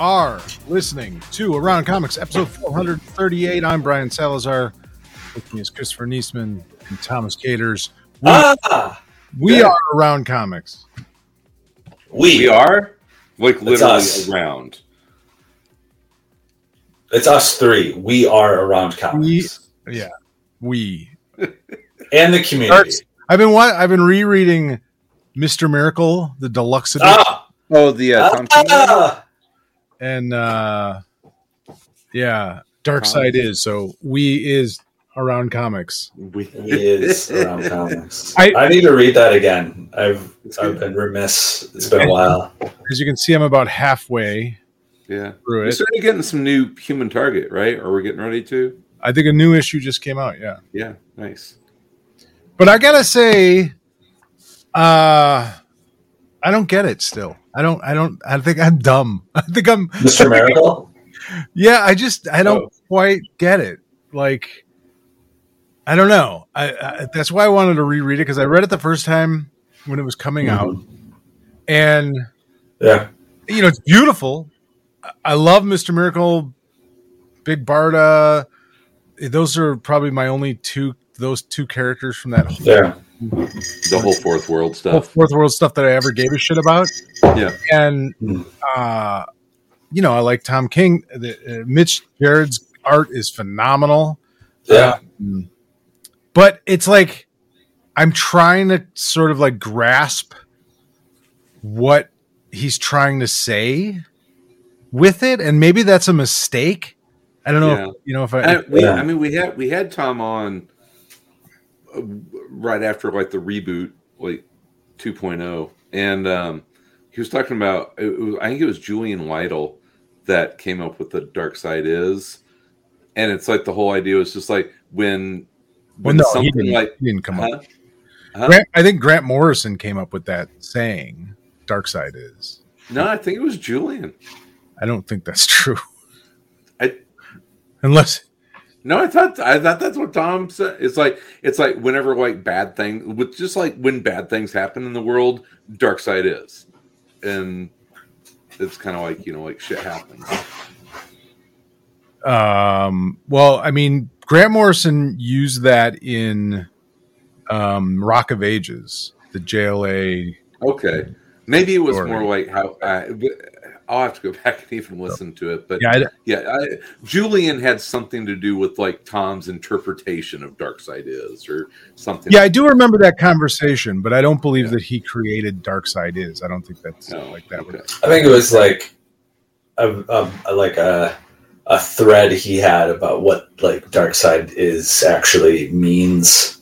Are listening to Around Comics, episode 438. I'm Brian Salazar. With me is Christopher Niesman and Thomas Caters. We, Ah, we good. are Around Comics. we, We are like literally us. around. It's us three. We are around comics Yeah, we. and the community. Starts- I've been wa- I've been rereading Mr. Miracle, the deluxe edition, Ah, Oh, the uh, Tom King ah, and uh, yeah, Darkseid is so we is Around Comics. We- is around comics. I- I, need to read that again. I've I've been remiss. It's been a while. As you can see, I'm about halfway yeah. through We it. started getting some new Human Target, right? Or we're getting ready to? I think a new issue just came out. Yeah. Yeah, nice. But I gotta say, uh I don't get it still. I don't I don't I think I'm dumb. I think I'm Mr. Miracle. yeah, I just I don't Oh. quite get it. Like I don't know. I, I that's why I wanted to reread it because I read it the first time when it was coming mm-hmm. out. And Yeah. you know, it's beautiful. I- I love Mr. Miracle, Big Barda. Those are probably my only two those two characters from that whole Yeah. The whole fourth world whole stuff. fourth world stuff that I ever gave a shit about. Yeah. And Hmm. uh, you know, I like Tom King. The, uh, Mitch Gerads's art is phenomenal, Yeah. but it's like I'm trying to sort of like grasp what he's trying to say with it, and maybe that's a mistake. I don't know. Yeah. If, you know, if I, I, we, Yeah. I mean, we had we had Tom on uh, right after like the reboot, like 2.0, and um, he was talking about. It was, I think it was Julian Lytle that came up with the Darkseid is, and it's like the whole idea was just like when well, when no, he something didn't, like he didn't come up. huh? Huh? Grant, I think Grant Morrison came up with that saying. Darkseid is. no, I think it was Julian. I don't think that's true. I Unless No, I thought I thought that's what Tom said. It's like it's like whenever like bad thing with just like when bad things happen in the world, Darkseid is, and it's kind of like you know like shit happens. Um, well, I mean, Grant Morrison used that in um, Rock of Ages, the JLA. Okay, maybe it was Or- more like how I. I'll have to go back and even listen to it, but Yeah, I, yeah, I, Julian had something to do with like Tom's interpretation of Darkseid is or something. yeah, I do remember that conversation, but I don't believe Yeah. that he created Darkseid is. I don't think that's No, like that. okay. Would, I think it was like a, a, a- like a a thread he had about what like Darkseid is actually means.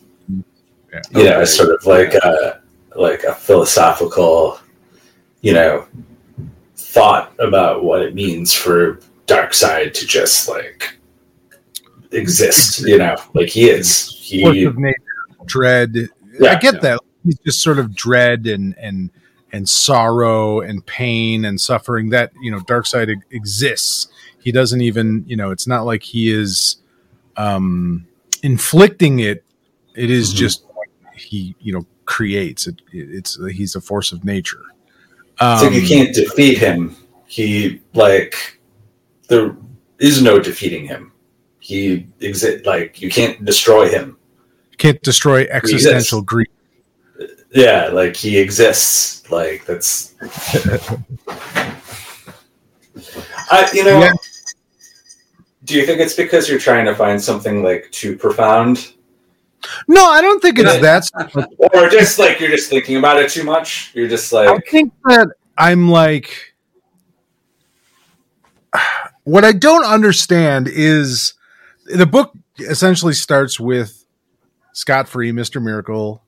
Yeah. You know, Okay. sort of like a like a philosophical, you know, thought about what it means for Darkseid to just like exist. You know, like he is. He of nature, dread. I get yeah. that. He's just sort of dread and and and sorrow and pain and suffering. That you know, Darkseid exists. He doesn't even you know. It's not like he is um, inflicting it. It is Mhm. just he you know creates. It, it's he's a force of nature. It's like you Um, can't defeat him. He like there is no defeating him. He exist like you can't destroy him. can't destroy existential grief. Yeah, like he exists. Like that's. I you know. Yeah. Do you think it's because you're trying to find something like too profound, No, I don't think it's Yeah. that. or just like you're just thinking about it too much? You're just like I think that I'm like what I don't understand is the book essentially starts with Scott Free, Mister Miracle,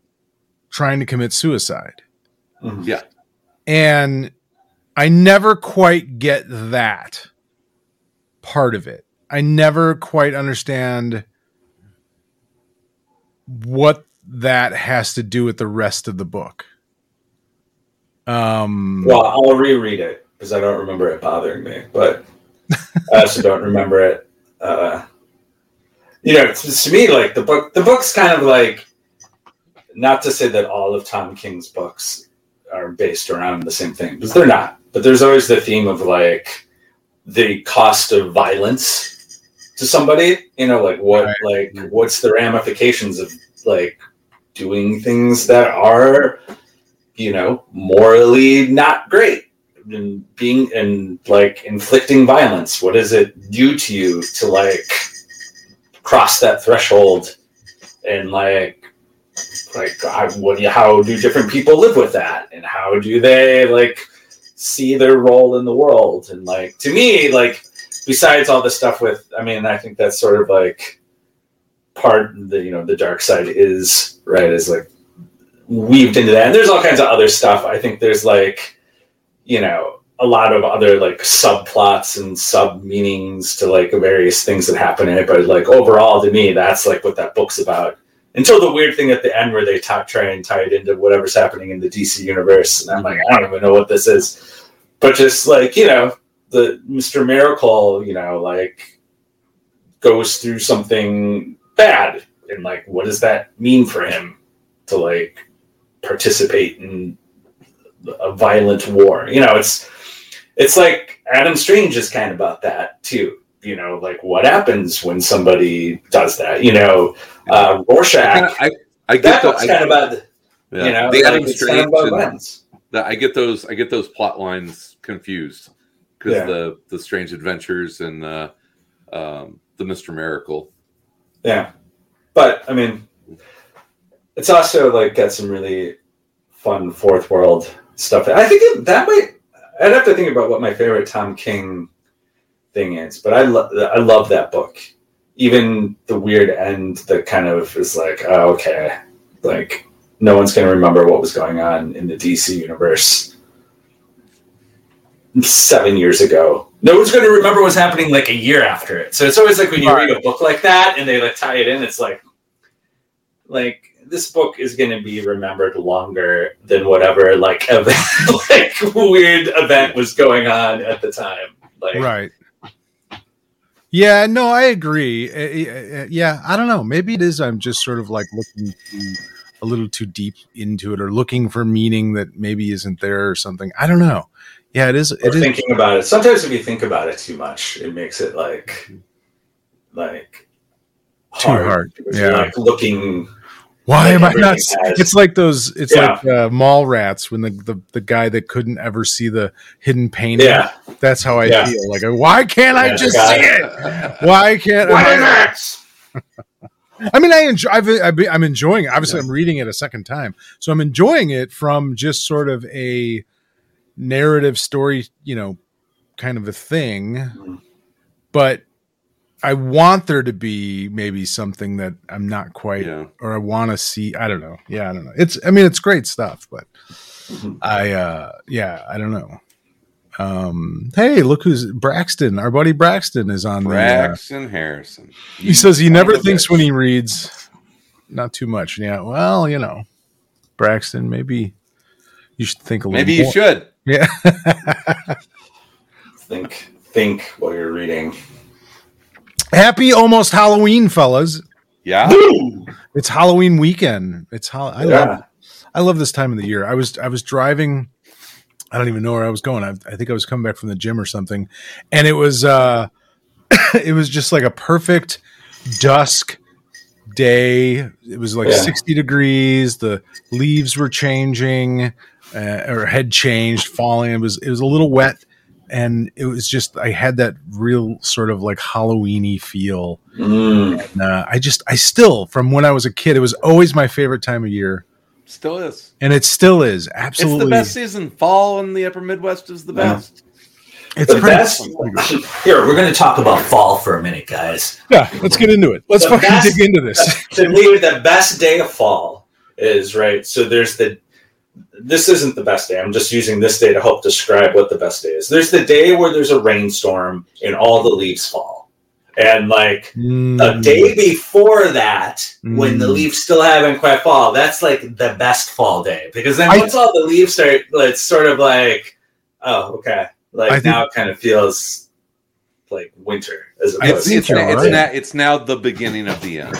trying to commit suicide, Mhm. Yeah. and I never quite get that part of it. I never quite understand what that has to do with the rest of the book. Um, Well, I'll reread it because I don't remember it bothering me, but I also don't remember it. Uh, you know, to, to me, like the book, the book's kind of like not to say that all of Tom King's books are based around the same thing because they're not. But there's always the theme of like the cost of violence to somebody. You know, like what, like what's the ramifications of like doing things that are you know, morally not great. And being and like inflicting violence. What does it do to you to like cross that threshold and like like how, what how do different people live with that and how do they like see their role in the world and like to me like besides all the stuff with i mean i think that's sort of like part the you know the Darkseid is right is like weaved into that. And there's all kinds of other stuff. I think there's like, you know, a lot of other like subplots and sub meanings to like various things that happen in it. But like overall, to me, that's like what that book's about. Until the weird thing at the end where they talk, try and tie it into whatever's happening in the DC universe, and I'm like, I don't even know what this is. But just like you know, the Mister Miracle, you know, like goes through something bad, and like, what does that mean for him to like participate in a violent war. You know, it's it's like Adam Strange is kind of about that too. You know, like what happens when somebody does that? You know, uh, Rorschach. Kinda- I, I get that the, I, kind of about yeah. you know, the Adam Strange. kind of and- the- I get those. I get those plot lines confused because Yeah. the the Strange Adventures and uh, um, the Mister Miracle. Yeah, but I mean, it's also like got some really fun fourth world stuff. I think it, that might. I'd have to think about what my favorite Tom King thing is, but I love I love that book. Even the weird end that kind of is like, oh, okay, like no one's going to remember what was going on in the DC universe seven years ago. No one's going to remember what's happening like a year after it. So it's always like when you read a book like that and they like tie it in, it's like, like this book is going to be remembered longer than whatever like event, like weird event was going on at the time. Like, right. Yeah, no, I agree. Uh, uh, uh, yeah, I don't know. Maybe it is. I'm just sort of like looking a little too deep into it, or looking for meaning that maybe isn't there, or something. I don't know. Yeah, it is. or It is. thinking about it. Sometimes if you think about it too much, it makes it like, like Too hard, yeah. like looking. Why am I not? has- It's like those. It's Yeah. like uh, Mallrats when the, the the guy that couldn't ever see the hidden painting. Yeah, That's how I Yeah. feel. Like, why can't I just see it. it? Why can't Why I? not? I mean, I enjoy. I've, I've been- I'm enjoying. it. Obviously, I'm reading it a second time, so I'm enjoying it from just sort of a narrative story, you know, kind of a thing. Mhm. But I want there to be maybe something that I'm not quite, Yeah. or I want to see. I don't know. Yeah, I don't know. It's. I mean, it's great stuff, but Mhm. I. uh Yeah, I don't know. Um, hey, look who's Braxton. Our buddy Braxton is on the. Uh, Braxton Harrison. he says he never thinks bitch. when he reads. Not too much. Yeah. Well, you know, Braxton, maybe you should think a little. Maybe you more. should. Yeah. Think, think while you're reading. Happy almost Halloween, fellas. Yeah. It's Halloween weekend. It's Hall- I love I love this time of the year. I was I was driving. I don't even know where I was going. I, I think I was coming back from the gym or something, and it was uh, it was just like a perfect dusk day. It was like Yeah. sixty degrees. The leaves were changing, uh, or head changed, falling. It was it was a little wet, and it was just I had that real sort of like Halloweeny feel. Mm. And, uh, I just I still from when I was a kid, it was always my favorite time of year Still is. and it still is absolutely It's the best season. Fall in the upper Midwest is the Yeah. best. It's the best. Here, we're going to talk about fall for a minute, guys. yeah. Let's get into it. Let's The fucking best- dig into this. to me, the best day of fall is right. So there's the. This isn't the best day. I'm just using this day to help describe what the best day is. There's the day where there's a rainstorm and all the leaves fall, and like the Mm, day before that, when the Mm. leaves still haven't quite fall, that's like the best fall day because then I- once all the leaves start, it's sort of like, oh, okay, like I think- now it kind of feels like winter as opposed think It's, to you're it's, right. now, it's now the beginning of the end,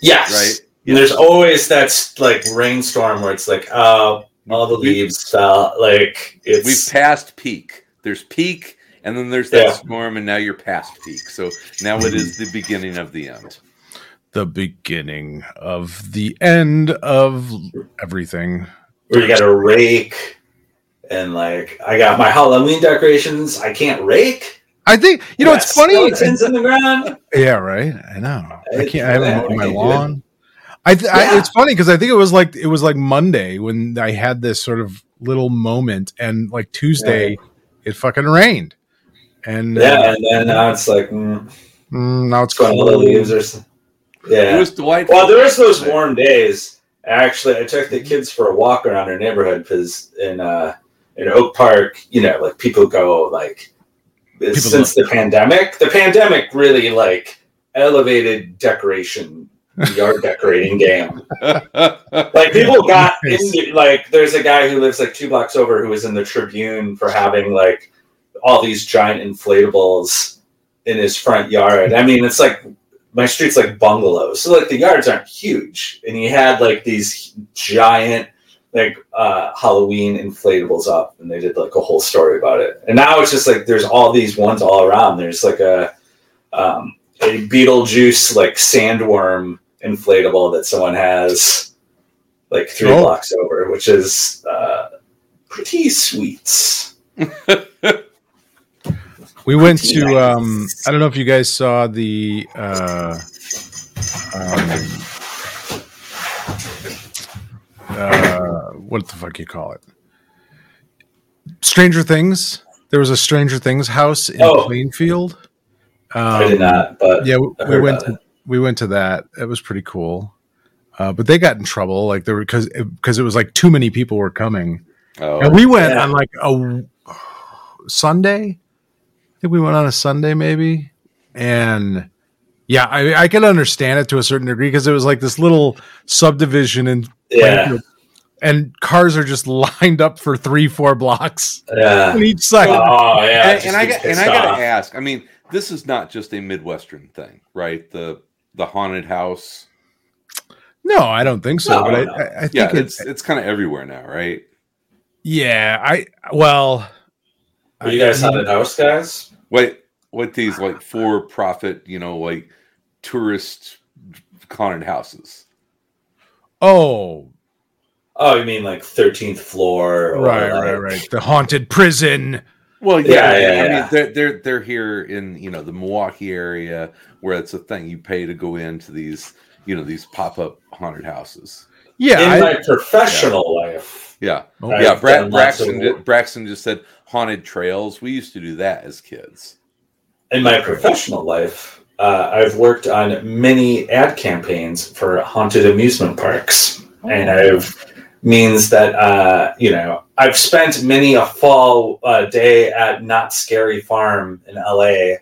yes, right? And there's always that like rainstorm where it's like, oh, all the We- leaves fell. Like it's We've passed peak. There's peak, and then there's that Yeah. storm, and now you're past peak. So now it is the beginning of the end. the beginning of the end of everything. where you got to rake and like I got my Halloween decorations. I can't rake. I think you know Got it's funny. skeletons in the ground. Yeah, right. I know. I I- can't. I haven't mowed my I do. lawn. I, th- I it's funny because I think it was like it was like Monday when I had this sort of little moment, and like Tuesday, it fucking rained, and Yeah, and then now it's like mm, mm, now it's it's going to the cold. leaves or. Yeah. It was delightful. Well, there was those warm days. Actually, I took the kids for a walk around our neighborhood because in uh, in Oak Park, you know, like people go like since the pandemic. The pandemic really like elevated decoration, yard decorating game. Like people got Nice. into like. There's a guy who lives like two blocks over who was in the Tribune for having like all these giant inflatables in his front yard. I mean, it's like my street's like bungalows, so like the yards aren't huge, and he had like these giant like uh Halloween inflatables up, and they did like a whole story about it. And now it's just like there's all these ones all around. There's like a um, a Beetlejuice like sandworm inflatable that someone has like three Oh. blocks over, which is uh, pretty sweet. We went to. Um, I don't know if you guys saw the. Uh, um, uh, what the fuck you call it? Stranger Things. There was a Stranger Things house in Oh. Plainfield. Um, I did not, but Yeah, we, we went. To, we went to that. It was pretty cool. Uh, but they got in trouble, like there were because because it was like too many people were coming, oh, and we went Yeah. on like a Sunday. I think we went on a Sunday, maybe. And yeah, I, I can understand it to a certain degree because it was like this little subdivision and yeah, and cars are just lined up for three, four blocks yeah. on each side. Oh yeah, and, and I got and gets I got to ask. I mean, this is not just a Midwestern thing, right? The the haunted house. no, I don't think so. No, but I, no. I, I think Yeah, it's, it's it's kind of everywhere now, right? yeah. I well, Are you guys haunted house guys? Wait, what these like for profit, you know, like tourist haunted houses? oh, Oh, you mean like thirteenth floor? Or right, like, right, right. The haunted prison. Well, Yeah, yeah, yeah, I yeah. mean, they're they're they're here in you know the Milwaukee area where it's a thing you pay to go into these you know these pop up haunted houses. Yeah, In I, my professional life, Yeah, Oh, yeah. Bra- done lots of Braxton work. Braxton just said haunted trails. We used to do that as kids. in my professional life, uh, I've worked on many ad campaigns for haunted amusement parks, and I've means that uh, you know I've spent many a fall uh, day at Knott's Scary Farm in LA.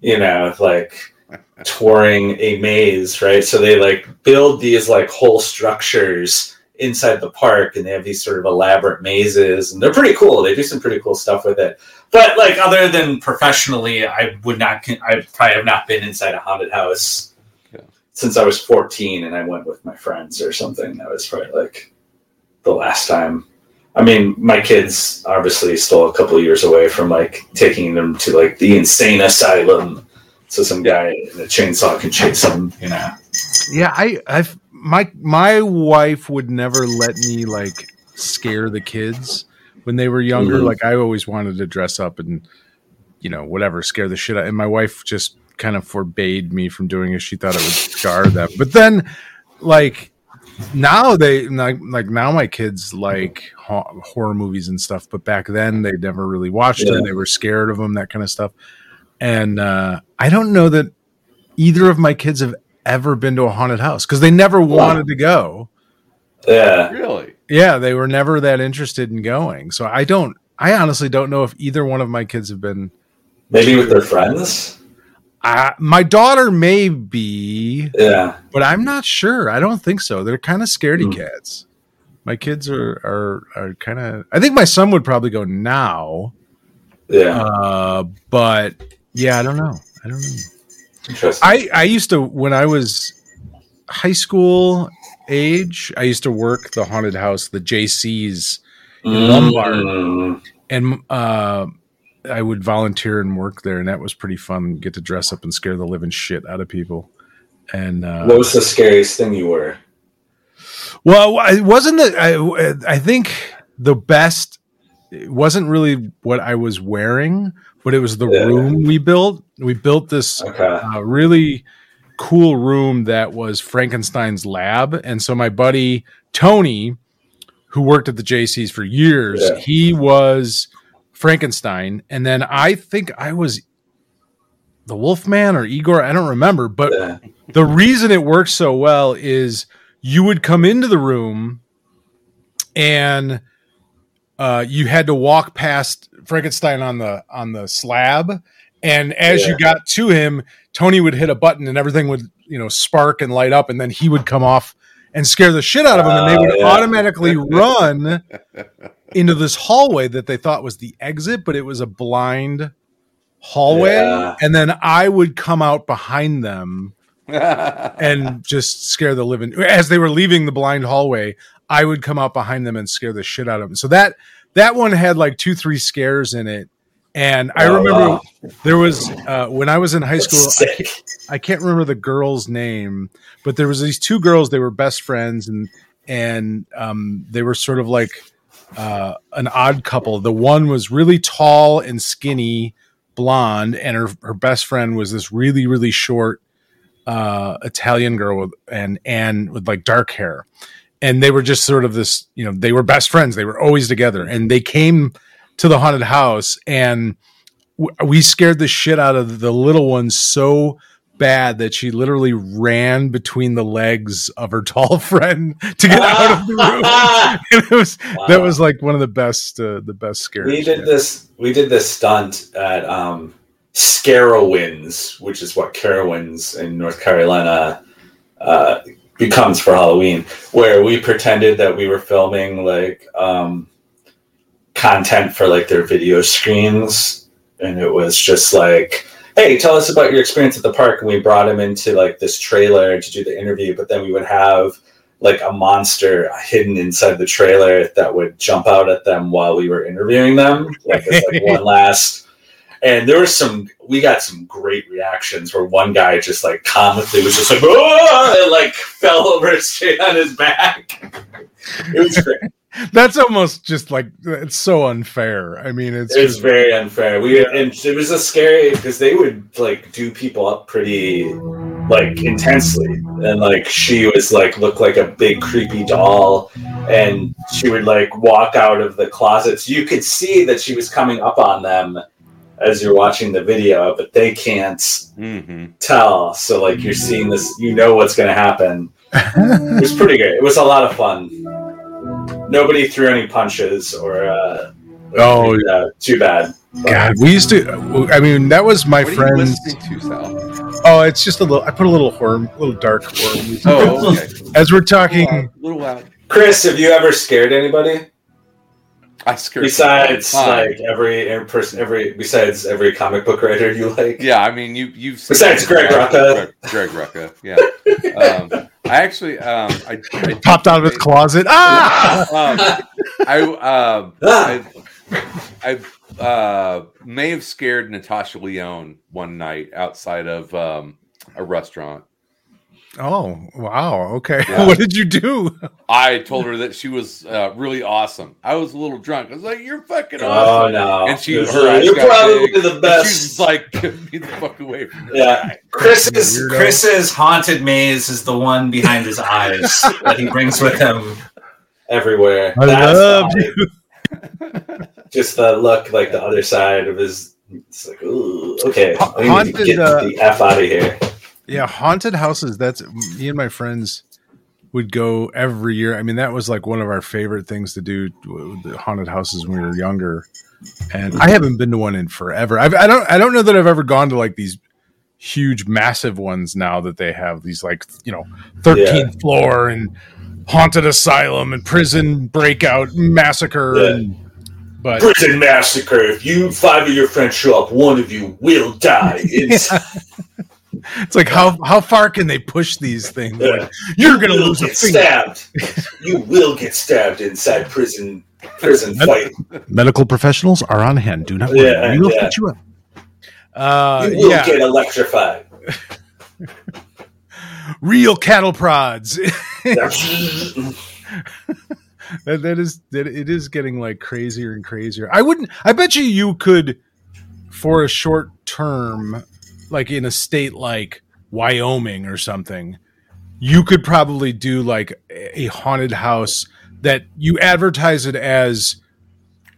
You know, like touring a maze, right? So they like build these like whole structures inside the park, and they have these sort of elaborate mazes, and they're pretty cool. They do some pretty cool stuff with it. But like other than professionally, I would not. I probably have not been inside a haunted house Yeah. since I was fourteen, and I went with my friends or something. That was probably like the last time. I mean, my kids obviously still a couple years away from like taking them to like the insane asylum, so some guy in a chainsaw can chase them. You know. yeah. I, I've my my wife would never let me like scare the kids when they were younger. Mhm. Like I always wanted to dress up and you know whatever scare the shit out. And my wife just kind of forbade me from doing it. She thought it would scar them. But then, like now they like like now my kids like ho- horror movies and stuff, but back then they never really watched Yeah. them. They were scared of them, that kind of stuff. And uh, I don't know that either of my kids have ever been to a haunted house because they never wanted to go. Yeah. Really? Yeah, they were never that interested in going. So I don't. I honestly don't know if either one of my kids have been. Maybe with their friends. Uh, my daughter may be, Yeah. but I'm not sure. I don't think so. They're kind of scaredy Hmm. cats. My kids are are are kind of. I think my son would probably go now, Yeah. uh, but yeah, I don't know. I don't know. Interesting. I I used to when I was high school age. I used to work the haunted house, the JC's, Lombard. Mm. and uh, I would volunteer and work there, and that was pretty fun. Get to dress up and scare the living shit out of people. And uh, What was the scariest thing you were? Well, it wasn't the. I, I think the best. It wasn't really what I was wearing, but it was the Yeah. room we built. We built this Okay. uh, really cool room that was Frankenstein's lab, and so my buddy Tony, who worked at the JCs for years, Yeah. he was Frankenstein, and then I think I was the Wolfman or Igor. I don't remember, but Yeah. the reason it works so well is you would come into the room and uh, you had to walk past Frankenstein on the on the slab, and as Yeah. you got to him, Tony would hit a button and everything would you know spark and light up, and then he would come off and scare the shit out of them, and they would oh, yeah. automatically run into this hallway that they thought was the exit, but it was a blind hallway, Yeah. and then I would come out behind them and just scare the living as they were leaving the blind hallway i would come out behind them and scare the shit out of them so that that one had like two three scares in it and i Oh, remember wow. there was uh, when i was in high That's school sick. I can't remember the girl's name, but there was these two girls. They were best friends, and and um, they were sort of like uh, an odd couple. The one was really tall and skinny, blonde, and her her best friend was this really really short uh, Italian girl with and and with like dark hair. And they were just sort of this, you know, they were best friends. They were always together, and they came to the haunted house and w- we scared the shit out of the little one so bad that she literally ran between the legs of her tall friend to get out of the room. Was that was like one of the best uh, the best scares. we did yeah. this we did this stunt at um Scarowinds, which is what Carowinds in North Carolina uh, becomes for Halloween, where we pretended that we were filming like um, content for like their video screens, and it was just like, "Hey, tell us about your experience at the park." And we brought him into like this trailer to do the interview, but then we would have like a monster hidden inside the trailer that would jump out at them while we were interviewing them, like as like one last. And there was some, we got some great reactions where one guy just like comically was just like, oh, and like fell over straight on his back. It was great. That's almost just like it's so unfair. I mean, it's It was just, very unfair. We and it was a scary because they would like do people up pretty like intensely, and like she was like looked like a big creepy doll, and she would like walk out of the closets. You could see that she was coming up on them as you're watching the video, but they can't hmm tell. So like you're seeing this, you know what's going to happen. It was pretty good. It was a lot of fun. Nobody threw any punches or. Uh, Oh, uh, too bad. But- God, we used to. I mean, that was my What are you friend's. listening to, Sal? Oh, it's just a little. I put a little horror, little dark horror. Oh, okay. As we're talking, A little loud. Chris, have you ever scared anybody I scared. besides like every every person, every besides every comic book writer you like? Yeah, I mean, you you've Besides Greg Rucka. Greg, Greg Rucka, yeah. Um, I actually, um, I, I popped out of his closet. Ah! Um, I, um, Ah! I, I uh, may have scared Natasha Lyonne one night outside of um, a restaurant. Oh wow. Okay. Yeah. what did you do? I told her that she was uh, really awesome. I was a little drunk. I was like, "You're fucking Oh awesome," no! and she, You're, her you're probably big, the best. She's like, "Get me the fuck away from her." Yeah, Chris's Weirdo. Chris's haunted maze is the one behind his eyes that he brings with him everywhere. I That's love fine. Just the look, like the other side of his. It's like, ooh, okay, Ha- I need to get uh, the f out of here. Yeah, haunted houses. That's me and my friends would go every year. I mean, that was like one of our favorite things to do. The haunted houses when we were younger, and I haven't been to one in forever. I've, I don't. I don't know that I've ever gone to like these huge, massive ones now that they have these like you know thirteenth floor and haunted asylum and prison breakout massacre. Yeah. And, but Prison massacre. If you five of your friends show up, one of you will die. It's, it's like how how far can they push these things? Yeah. Like, you're gonna will lose a get finger. stabbed. you will get stabbed inside prison. Prison fight. medical professionals are on hand. Do not worry. Yeah, we will yeah. fit you up. Uh, You will yeah, get electrified. real cattle prods. that, that is that it is getting like crazier and crazier. I wouldn't. I bet you you could, for a short term, like in a state like Wyoming or something, you could probably do like a haunted house that you advertise it as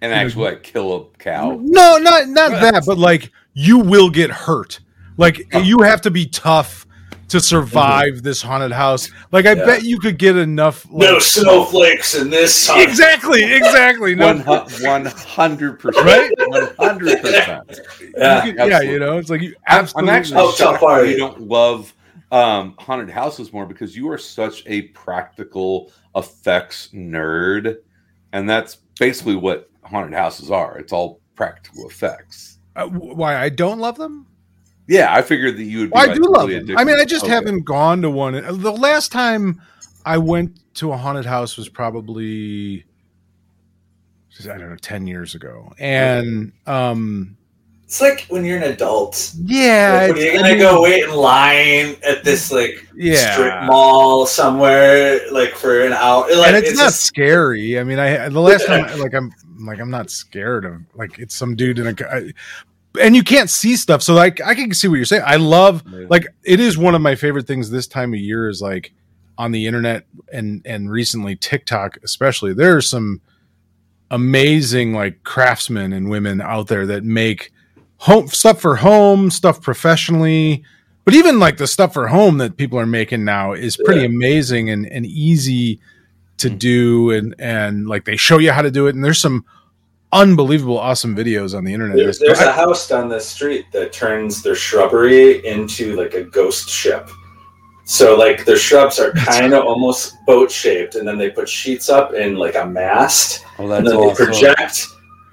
and actually like kill a cow. No, not not that, but like you will get hurt. Like you have to be tough to survive this haunted house. Like I Yeah. bet you could get enough. Like, no snowflakes in this. house. Exactly, exactly. No, One one hundred percent, Right? One hundred percent. Yeah. you could- yeah, you know, it's like you absolutely. I'm actually How tough shocked are you you? don't love um, haunted houses more because you are such a practical effects nerd, and that's basically what haunted houses are. It's all practical effects. Uh, why I don't love them? Yeah, I figured that you would. Be Well, I do love really them. addicted. I mean, I just Okay. haven't gone to one. The last time I went to a haunted house was probably I don't know, ten years ago, and um, It's like when you're an adult. yeah, Like, when you're gonna mean, go wait in line at this like yeah, strip mall somewhere, like for an hour. Like, and it's, not just- scary. I mean, I the last time like I'm like I'm not scared of like it's some dude in a I, and you can't see stuff, so like I can see what you're saying. I love like it is one of my favorite things this time of year is like on the internet and and recently TikTok especially. There are some amazing like craftsmen and women out there that make home stuff for home, stuff professionally. But even like the stuff for home that people are making now is pretty Yeah. amazing and, and easy to hmm. do and and like they show you how to do it and there's some unbelievable awesome videos on the internet. There's, there's I- a house down the street that turns their shrubbery into like a ghost ship. So like their shrubs are kind of almost boat shaped, and then they put sheets up in like a mast, Oh, and then they project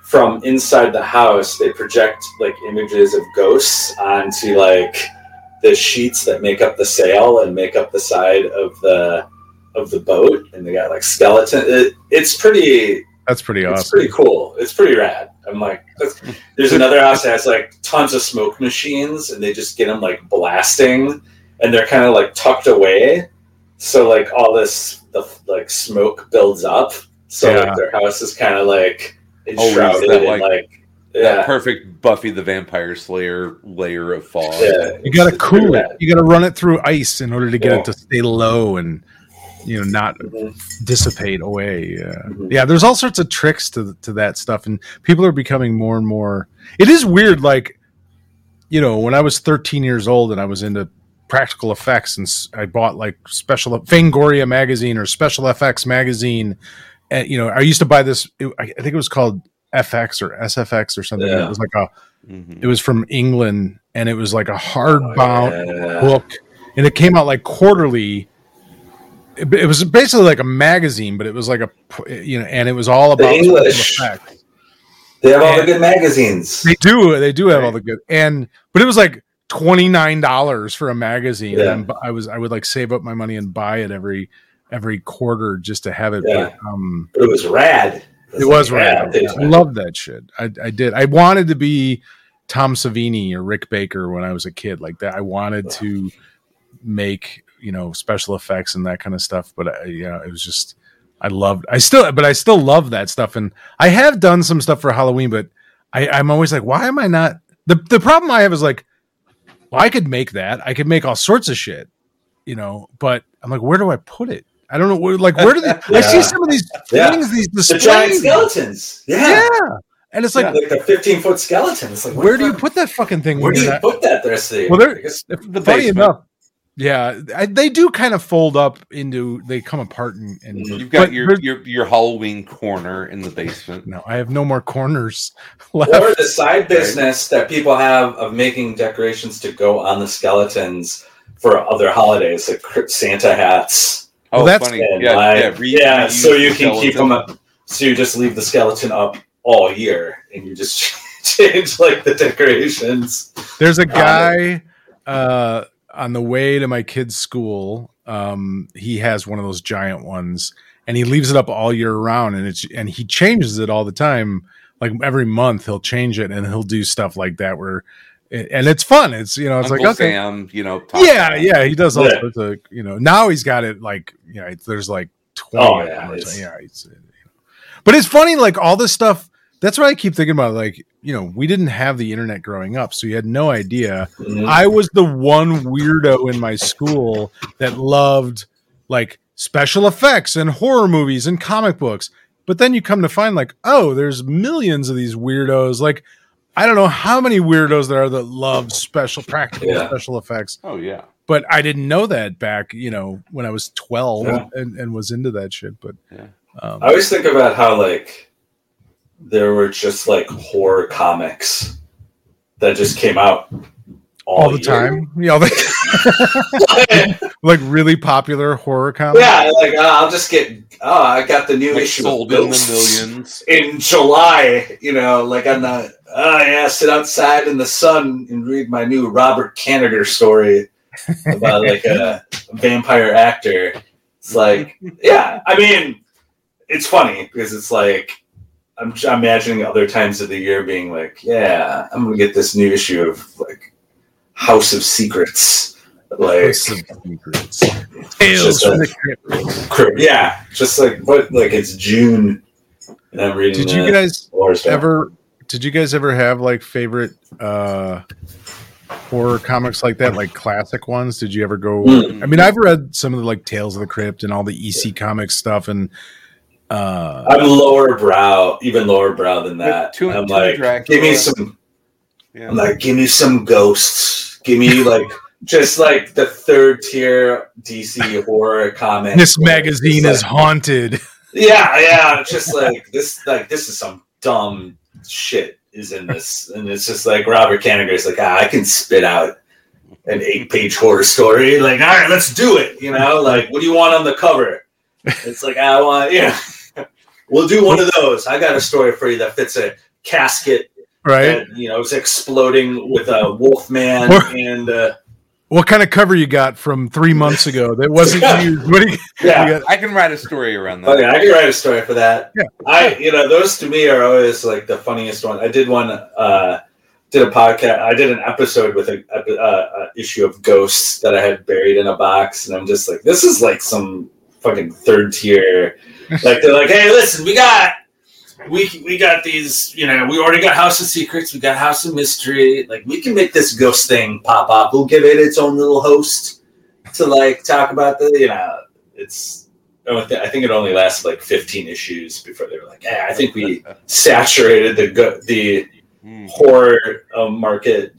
from inside the house. They project like images of ghosts onto like the sheets that make up the sail and make up the side of the of the boat, and they got like skeleton. It, it's pretty that's pretty awesome. it's awesome. pretty cool. It's pretty rad. I'm like, that's, there's another house that has like tons of smoke machines, and they just get them like blasting, and they're kind of like tucked away, so like all this the like smoke builds up, so Yeah. like their house is kind of like enshrouded is that in like- like, that perfect Buffy the Vampire Slayer layer of fog. yeah. You got to cool it. You got to run it through ice in order to get Yeah. it to stay low and you know not Mhm. dissipate away. Yeah. Mhm. yeah, there's all sorts of tricks to to that stuff, and people are becoming more and more. It is weird, like you know, when I was 13 years old and I was into practical effects, and I bought like special Fangoria magazine or Special FX magazine, and you know, I used to buy this. I I think it was called FX or SFX or something. Yeah. It was like a Mhm. it was from England, and it was like a hardbound Yeah. book, and it came out like quarterly. It, it was basically like a magazine, but it was like a you know, and it was all about special English. effects. They have all the good magazines. They do, they do have all the good, and but it was like twenty nine dollars for a magazine. Yeah. And I was I would like save up my money and buy it every every quarter just to have it. Yeah. But, um, But it was rad. it was rad. They- I loved that shit. I, I did. I wanted to be Tom Savini or Rick Baker when I was a kid, like that. I wanted to make you know special effects and that kind of stuff. But uh, yeah, it was just I loved. I still, but I still love that stuff, and I have done some stuff for Halloween, but I, I'm always like, why am I not? The the problem I have is like, well, I could make that. I could make all sorts of shit, you know. But I'm like, where do I put it? I don't know. Where, like, where do they? I see some of these Yeah. things, these The giant skeletons. Yeah. Yeah, and it's Like, like, like the 15 foot skeleton. It's like, where do you put that fucking thing? Where do you not- put that the rest of the year? Well, there- I The funny basement. enough, yeah, I, they do kind of fold up into. They come apart and. and. You've got but your, your your Halloween corner in the basement. No, I have no more corners left. or the side business that people have of making decorations to go on the skeletons for other holidays, like Santa hats. Oh, Well, that's- funny. And Yeah, like- yeah, re- yeah, reuse so you the can keep skeleton. them up. So you just leave the skeleton up all year, and you just change like the decorations. There's a guy uh, on the way to my kid's school. Um, he has one of those giant ones, and he leaves it up all year round, and it's and he changes it all the time. Like every month, he'll change it, and he'll do stuff like that. Where, and it's fun. It's you know, it's Uncle like okay, Sam, you know. yeah, yeah. He does all Yeah. sorts of you know. Now he's got it like you know. It's, there's like twenty. Oh, yeah, it's- yeah. It's, you know. But it's funny, like all this stuff. That's what I keep thinking about. Like you know, we didn't have the internet growing up, so you had no idea. Mhm. I was the one weirdo in my school that loved like special effects and horror movies and comic books. But then you come to find like, oh, there's millions of these weirdos. Like, I don't know how many weirdos there are that love special practical Yeah. special effects. Oh yeah. But I didn't know that back, you know, when I was 12 Yeah. and, and was into that shit. But Yeah. um, I always think about how like there were just like horror comics that just came out all, all the year. time, you know, like, like really popular horror comics. yeah, like uh, I'll just get. Oh, I got the new Like issue sold in the millions. in July. You know, like on the oh yeah, sit outside in the sun and read my new Robert Kanigher story about like a vampire actor. It's like, yeah, I mean, it's funny because it's like I'm, I'm imagining other times of the year being like, yeah, I'm gonna get this new issue of like House of Secrets, like House of Secrets. Tales from the Crypt. yeah, just like what like it's June and I'm reading. Did you guys ever did you guys ever have like favorite uh horror comics like that like classic ones did you ever go Mm. i mean i've read some of the like tales of the crypt and all the ec comics stuff and uh I'm lower brow, even lower brow than that. Two- I'm two like, Dracula. give me some. Yeah. I'm like, give me some ghosts. Give me like just like the third tier DC horror comic. this magazine is like- haunted Yeah, yeah. Just like this, like this is some dumb shit is in this, and it's just like Robert Kanigher's like, ah, I can spit out an eight-page horror story. Like, all right, let's do it. You know, like, what do you want on the cover? It's like I want, yeah. We'll do one of those. I got a story for you that fits a casket right that you know is exploding with a wolf man Or- and uh, what kind of cover you got from three months ago that wasn't used what do you, yeah. you got, I can write a story around that. Okay, I can write a story for that. Yeah. I, you know, those to me are always like the funniest one. I did one, uh, did a podcast. I did an episode with a, a, a issue of Ghosts that I had buried in a box, and I'm just like, this is like some fucking third tier. Like they're like, hey, listen, we got. We, we got these, you know, we already got House of Secrets, we got House of Mystery. Like, we can make this ghost thing pop up. We'll give it its own little host to, like, talk about the, you know, it's I think it only lasted like 15 issues before they were like, "Yeah, I think we saturated the go- the Hmm. horror uh, market."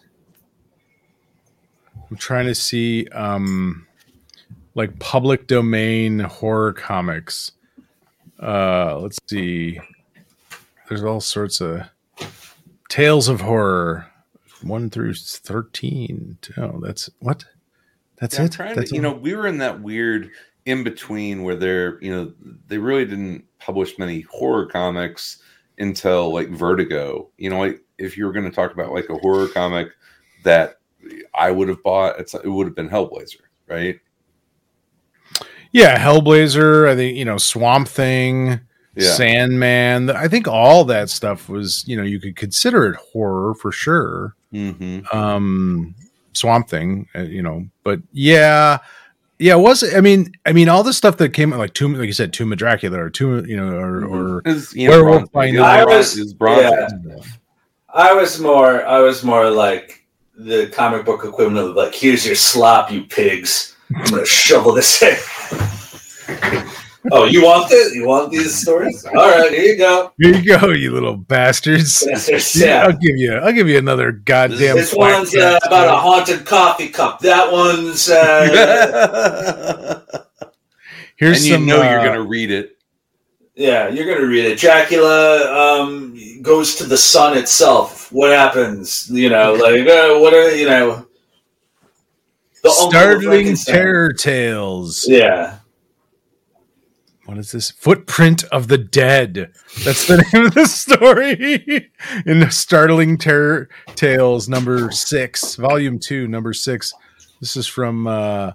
i'm trying to see um like public domain horror comics uh let's see. There's all sorts of tales of horror. 1 through 13 oh that's what? That's Yeah, it? that's to, you know, we were in that weird in between where they're, you know, they really didn't publish many horror comics until like Vertigo. You know, like if you were going to talk about like a horror comic that I would have bought, it's it would have been Hellblazer, right? Yeah hellblazer i think you know swamp thing Yeah. sandman i think all that stuff was you know you could consider it horror for sure hmm um swamp thing uh, you know but yeah Yeah, it was I mean, I mean, all the stuff that came like Tomb, like you said, Tomb of Dracula or Tomb, you know, or or Is, you Werewolf Bronze- by Night. I was- yeah. I was more I was more like the comic book equivalent of like here's your slop, you pigs. I'm gonna shovel this in. oh, you want this? You want these stories? All right, here you go. here you go, you little bastards. Yeah, Yeah. I'll give you, I'll give you another goddamn. This one's uh, about a haunted coffee cup. That one's uh, Here's and you some. know uh, you're gonna read it. yeah. You're gonna read it. Dracula um, goes to the sun itself. What happens? You know, like uh, what are you know? The startling terror tales. Yeah. What is this? Footprint of the Dead. That's the name of the story. In Startling Terror Tales, number six, volume two, number six. This is from uh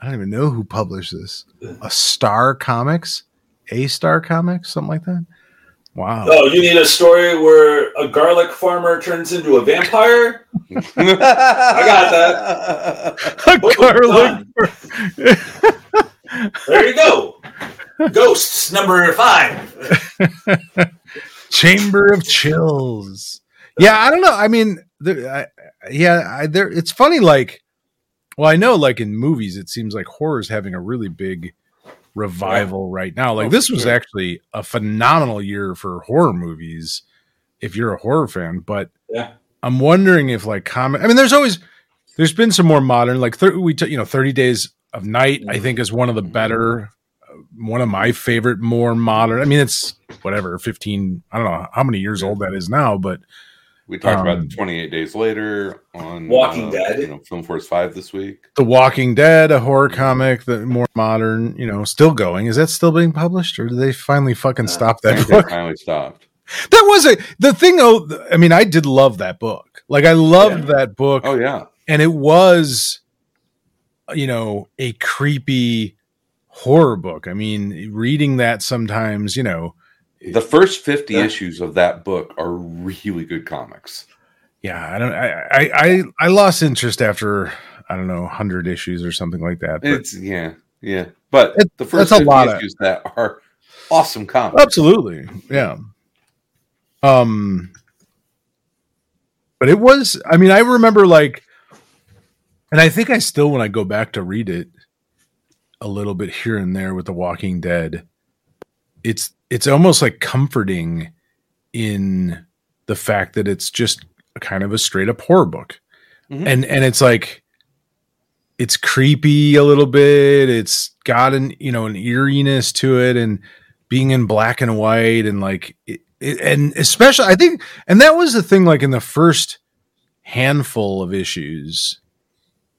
I don't even know who published this. A Star Comics? A Star Comics? Something like that. Wow. Oh, you need a story where a garlic farmer turns into a vampire? I got that. A garlic. There you go. Ghosts number five. Chamber of Chills. Yeah, I don't know. I mean, there, I, yeah, I, there. It's funny. Like, well, I know, like in movies, it seems like horror is having a really big revival right now. Like, Oh, this was sure. actually a phenomenal year for horror movies. If you're a horror fan, but Yeah. I'm wondering if like comic. I mean, there's always there's been some more modern, like thir- we t- you know, Thirty Days of Night. I Mhm. think is one of the better, uh, one of my favorite more modern. I mean, it's whatever, fifteen. I don't know how many years old that is now, but We talked Um, about 28 Days Later on Walking uh, Dead. You know, Film Force 5 this week. The Walking Dead, a horror comic, the more modern, you know, still going. Is that still being published, or did they finally fucking Uh, stop that think they book? finally stopped. That was a the thing. though. I mean, I did love that book. Like, I loved that book. Oh, yeah. and it was you know a creepy horror book i mean reading that sometimes you know The first 50 Yeah. issues of that book are really good comics. yeah i don't i i i, lost interest after i don't know 100 issues or something like that but It's, yeah, yeah. But It- the first that's a 50 lot of- issues that are awesome comics. absolutely yeah um but it was i mean i remember like and i think i still when i go back to read it a little bit here and there with the walking dead it's it's almost like comforting in the fact that it's just a kind of a straight up horror book Mhm. and and it's like it's creepy a little bit it's got an you know an eeriness to it and being in black and white and like it, it, and especially i think and that was the thing like in the first handful of issues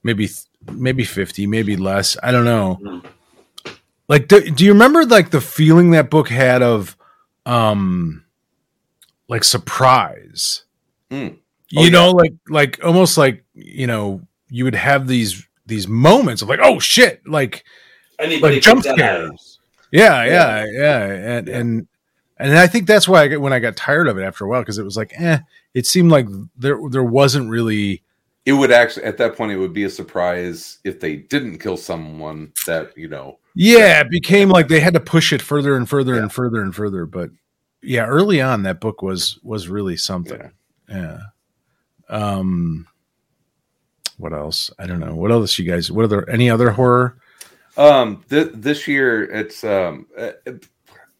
maybe maybe 50 maybe less i don't know Mhm. Like do, do you remember like the feeling that book had of um like surprise Mm. you Oh, know like like almost like you know you would have these these moments of like oh shit like Anybody like jump scares. Yeah, Yeah. yeah, yeah, and Yeah. and and I think that's why I when I got tired of it after a while because it was like, eh, it seemed like there there wasn't really. It would actually, at that point, it would be a surprise if they didn't kill someone that, you know, Yeah, it became like they had to push it further and further Yeah. and further and further. But yeah, early on that book was was really something. yeah. Yeah. Um. What else? I don't know. What else you guys? What are there? Any other horror? Um, th- this year, it's um, uh,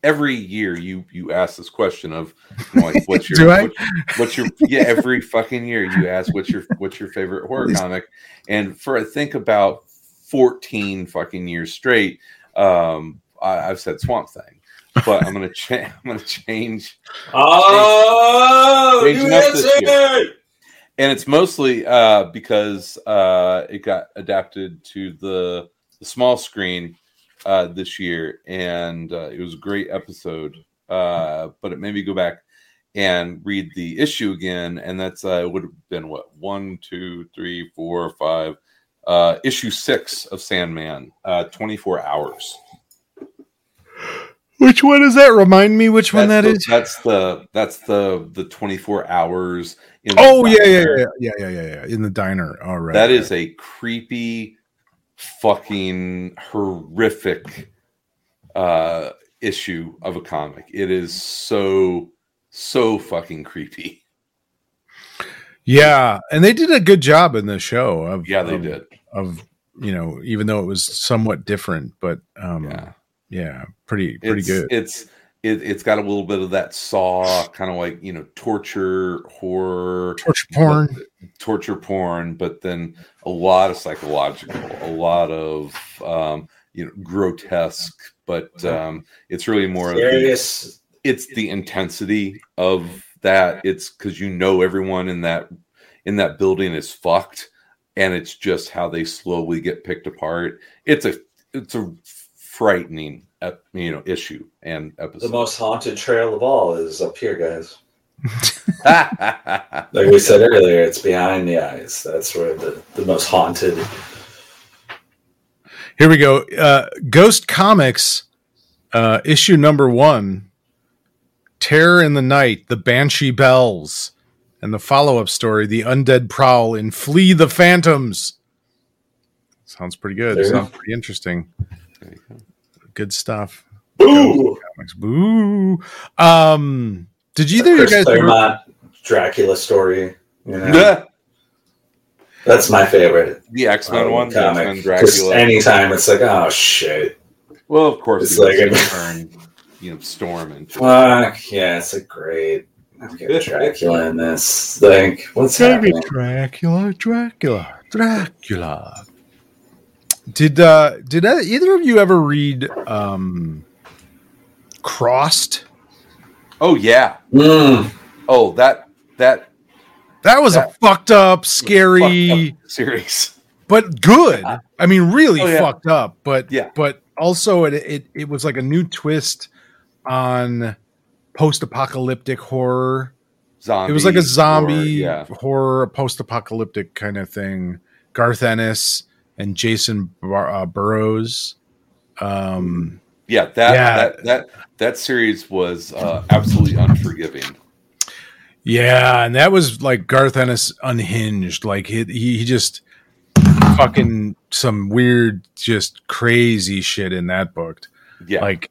every year you you ask this question of you know, like what's your Do I? What's, what's your yeah every fucking year you ask what's your what's your favorite horror comic and for I think about fourteen fucking years straight, um, I, I've said Swamp Thing, but I'm gonna change. I'm gonna change Oh, Change you this answered! and it's mostly uh, because uh, it got adapted to the, the small screen uh, this year, and uh, it was a great episode. Uh, but it made me go back and read the issue again, and that's uh, it would have been what one, two, three, four, five, uh, issue six of Sandman, uh, twenty four hours. Which one is that? Remind me which one that that's is. That's the that's the the twenty four hours. In Oh the yeah, yeah, yeah, yeah, yeah, yeah, yeah. In the diner. All right. That is a creepy fucking horrific uh issue of a comic. It is so so fucking creepy. Yeah, and they did a good job in the show. Of, Yeah, they of, did. Of you know, even though it was somewhat different, but um, Yeah. yeah, pretty pretty it's, good. It's it, it's got a little bit of that saw kind of like you know torture horror Torture porn. but- torture porn but then a lot of psychological a lot of um you know grotesque but um it's really more of the, it's the intensity of that. It's because you know everyone in that in that building is fucked and it's just how they slowly get picked apart. It's a it's a frightening ep- you know issue and episode. The most haunted trail of all is up here, guys. Like we said earlier, it's behind the eyes. That's where the, the most haunted. Here we go. Uh, Ghost Comics, uh, issue number one Terror in the Night, The Banshee Bells, and the follow up story, The Undead Prowl in Flee the Phantoms. Sounds pretty good. There. Sounds pretty interesting. Good stuff. Boo! Comics. Boo. Um, did either you Chris guys ever, Claremont Dracula story. You know? That's my favorite. the x-men uh, one the x-men comic. Dracula anytime it's like, oh shit. well of course It's like a- turn you know storm and Fuck yeah, it's a great. I've Dracula in this. Like, what's happening? Dracula, Dracula, Dracula. Did uh did uh, either of you ever read um Crossed? oh yeah Mm, oh that that That was a fucked up, scary, fucked up series but good. I mean, really Oh, yeah. fucked up, but Yeah. but also it, it it was like a new twist on post-apocalyptic horror. zombie it was like a zombie horror, yeah horror, post-apocalyptic kind of thing. Garth Ennis and Jacen Bar- uh, Burrows. Um, yeah that Yeah. that that that series was uh absolutely unforgiving yeah, and that was like Garth Ennis unhinged. Like he he, he just fucking some weird, just crazy shit in that book. yeah Like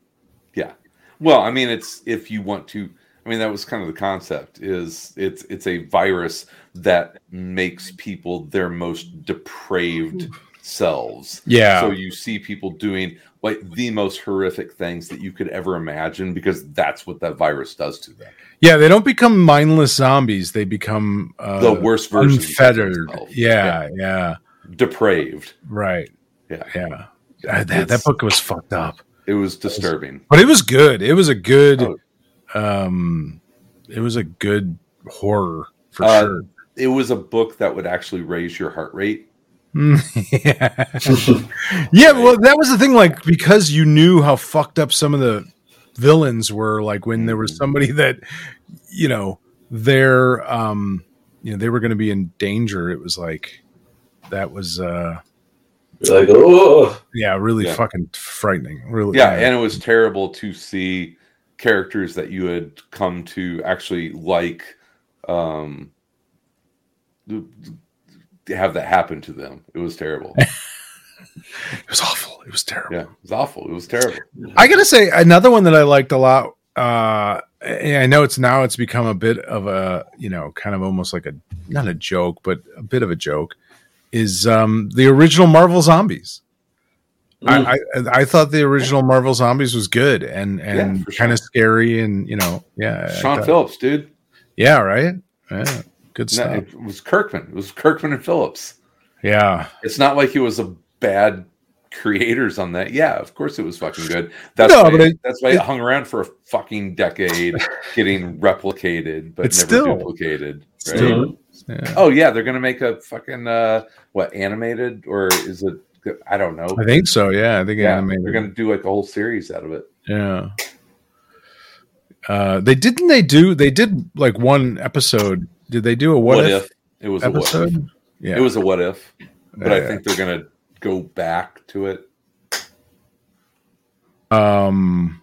Yeah. Well, I mean, it's if you want to. I mean, that was kind of the concept. Is it's it's a virus that makes people their most depraved selves. yeah, So you see people doing like the most horrific things that you could ever imagine because that's what that virus does to them. yeah, they don't become mindless zombies. They become uh, The worst versions of unfettered. themselves. Yeah, yeah, Depraved. right. Yeah. Yeah, Uh, that, that book was fucked up, It was disturbing. but it was good. It was a good, Oh. um, it was a good horror for Uh, sure. It was a book that would actually raise your heart rate. yeah. yeah, well, that was the thing. Like, because you knew how fucked up some of the villains were, like when there was somebody that, you know, they're, um, you know, they were going to be in danger. It was like that was, uh, you're like, oh, yeah, really Yeah. fucking frightening. Really, yeah and it was terrible to see characters that you had come to actually like um have that happen to them it was terrible it was awful. It was terrible. yeah it was awful it was terrible I gotta say another one that I liked a lot. Uh, and I know it's now it's become a bit of a you know kind of almost like a not a joke, but a bit of a joke. Is um, the original Marvel Zombies? Mm. I, I I thought the original Marvel Zombies was good and and Yeah, for kind of sure. scary and you know yeah sean thought- phillips dude yeah right yeah good No, stuff it was kirkman it was kirkman and phillips yeah it's not like he was a bad creators on that yeah of course it was fucking good that's No, why, but it- that's why it- it hung around for a fucking decade getting replicated but It's never still- duplicated right? still- yeah. Oh yeah, they're gonna make a fucking uh what animated or is it? I don't know. I think so yeah I think yeah, animated. they're gonna do like a whole series out of it. Yeah. Uh, they didn't they do they did like one episode. Did they do a what, if, It was a what if. episode? Yeah. It was a what if, but Yeah, I yeah. think they're gonna go back to it. um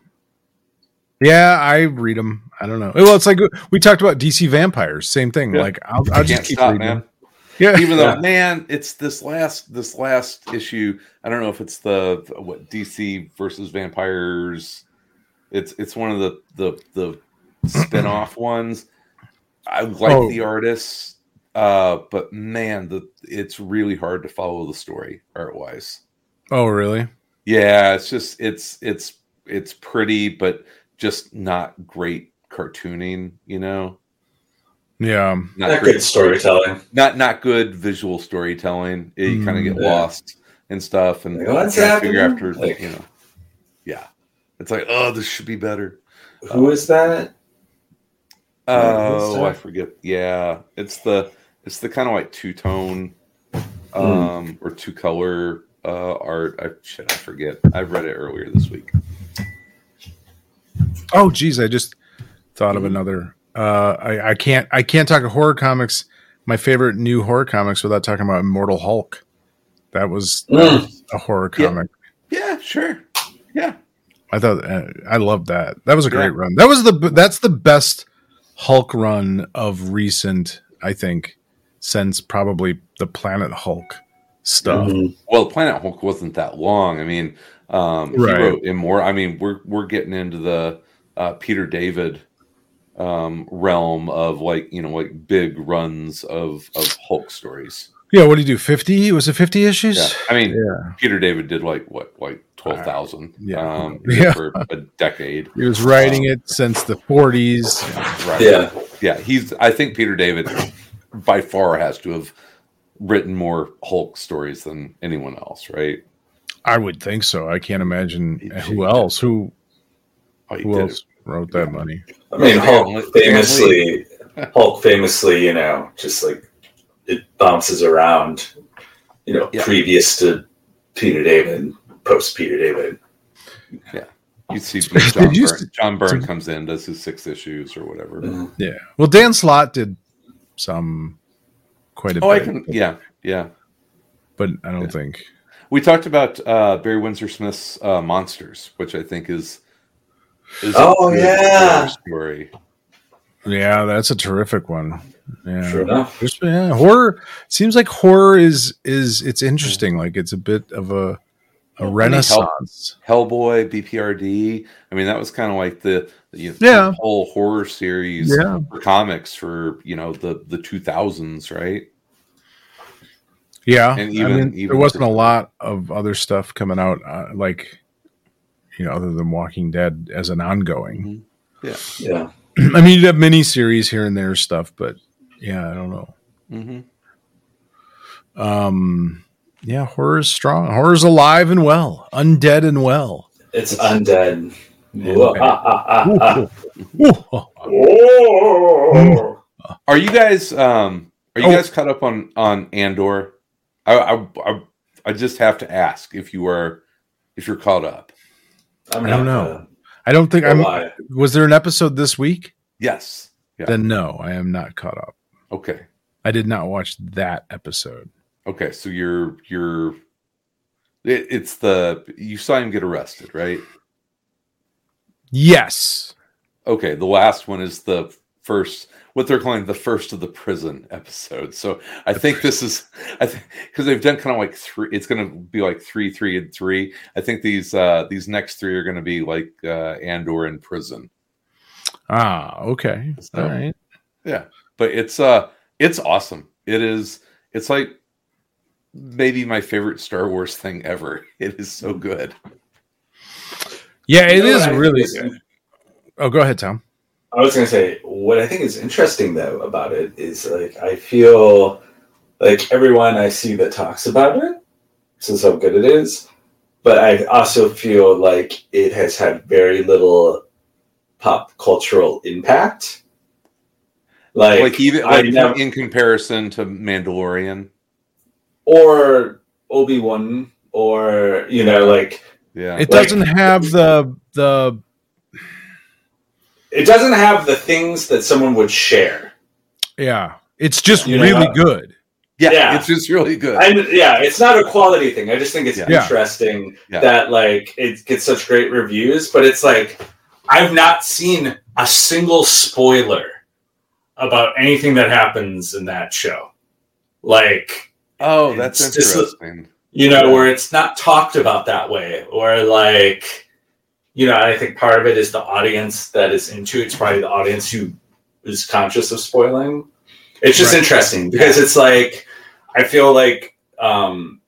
Yeah, I read them. I don't know. Well, it's like we talked about DC vampires, same thing. Yeah. Like I'll, I'll just keep stop, reading man. Yeah. Even though, Yeah. man, it's this last this last issue. I don't know if it's the what DC versus vampires. It's it's one of the the the spin-off ones. I like Oh. the artists, uh, but man, the it's really hard to follow the story art wise. Oh, really? Yeah, it's just it's it's it's pretty, but just not great cartooning. You know, Yeah. not Not great good storytelling. not not good visual storytelling. You kind of get Mm, yeah. lost and stuff, and Like, what's trying to figure happening? after Like- you know, yeah. It's like, oh, this should be better. Who is that? Yeah, who's Oh, I forget. Yeah, it's the it's the kind of like two tone, Hmm. um, or two color uh art. I shit, I forget. I read it earlier this week. Oh, geez, I just thought of another. Uh, I, I can't. I can't talk of horror comics. My favorite new horror comics without talking about Immortal Hulk. That was, that Mm. was a horror comic. Yeah, sure. Yeah, I thought uh, I loved that. That was a great Yeah. run. That was the that's the best Hulk run of recent. I think since probably the Planet Hulk stuff. Mhm. Well, Planet Hulk wasn't that long. I mean, um, Right. he wrote in more. I mean, we're we're getting into the uh, Peter David um, realm of like you know like big runs of of Hulk stories. Yeah, what do you do? Fifty? Was it fifty issues? Yeah, I mean, Yeah. Peter David did like what like twelve thousand. Yeah. um, Yeah. for a decade. He was writing it since the forties. Right. Yeah. yeah. He's. I think Peter David by far has to have written more Hulk stories than anyone else. Right. I would think so. I can't imagine He- who else. Who Oh, who did else wrote that money? I mean, Hulk famously, Hulk famously, you know, just like it bounces around, you know, Yeah. previous to Peter David, post Peter David. Yeah. You see, John, Did you Byrne, s- John Byrne comes in, does his six issues or whatever. Mhm. Yeah. Well, Dan Slott did some quite a Oh, I bit. can. Yeah, yeah. but I don't Yeah. think. We talked about uh, Barry Windsor Smith's uh, Monsters, which I think is. is Oh, good yeah. story. Yeah, that's a terrific one. Yeah. Sure enough. Yeah, horror seems like horror is is it's interesting. Like it's a bit of a a Well, renaissance. Hellboy, BPRD. I mean, that was kind of like the, the Yeah. whole horror series Yeah. for comics for you know the the two thousands, right? Yeah, And I even- mean, even there wasn't a lot of other stuff coming out, uh, like you know, other than Walking Dead as an ongoing. Yeah. Yeah. I mean, you have mini series here and there stuff, but yeah, I don't know. Mm-hmm. Um, yeah, horror is strong. Horror's alive and well, undead and well. It's undead. Yeah. Whoa, Ooh, ooh, ah. Whoa. Are you guys um are you Oh. guys caught up on on Andor? I, I I I just have to ask if you are if you're caught up. I'm I don't not know. I don't think I'm. lie. Was there an episode this week? Yes. Yeah. Then no, I am not caught up. Okay. I did not watch that episode. Okay. So you're you're it, it's the you saw him get arrested, right? Yes. Okay. The last one is the first what they're calling the first of the prison episode. So I think this is I think because they've done kind of like three. It's going to be like three, three, and three. I think these uh these next three are going to be like uh Andor in prison. Ah, okay. So- All right. Yeah, but it's uh it's awesome. It is it's like maybe my favorite Star Wars thing ever. It is so mm. good. Yeah, it You know is what I think really is- Oh, go ahead, Tom. I was going to say, what I think is interesting though about it is like, I feel like everyone I see that talks about it says how good it is, but I also feel like it has had very little pop cultural impact. Like, Like even I like never- in comparison to Mandalorian. Or Obi Wan, or you know, like Yeah. It Like- doesn't have the the it doesn't have the things that someone would share. yeah. It's just You really what? good. yeah, yeah. it's just really good. And yeah, it's not a quality thing. I just think it's Yeah. interesting Yeah. that like it gets such great reviews, but it's like I've not seen a single spoiler about anything that happens in that show. like Oh, that's It's just interesting. you know, where it's not talked about that way, or like, you know, I think part of it is the audience that is into it. It's probably the audience who is conscious of spoiling. It's just Right. interesting because it's like, I feel like um,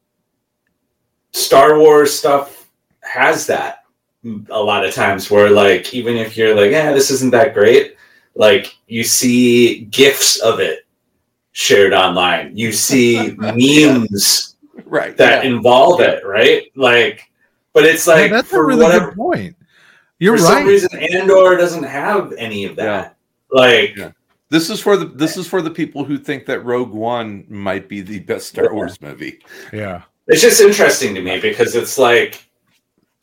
Star Wars stuff has that a lot of times where, like, even if you're like, yeah, this isn't that great, like, you see gifs of it shared online. You see memes right. that yeah. involve it, right? Like, but it's Yeah, like that's a for really whatever good point. You're for right. some reason Andor doesn't have any of that. Like, Yeah. This is for the this is for the people who think that Rogue One might be the best Star Wars movie. yeah. it's just interesting to me because it's like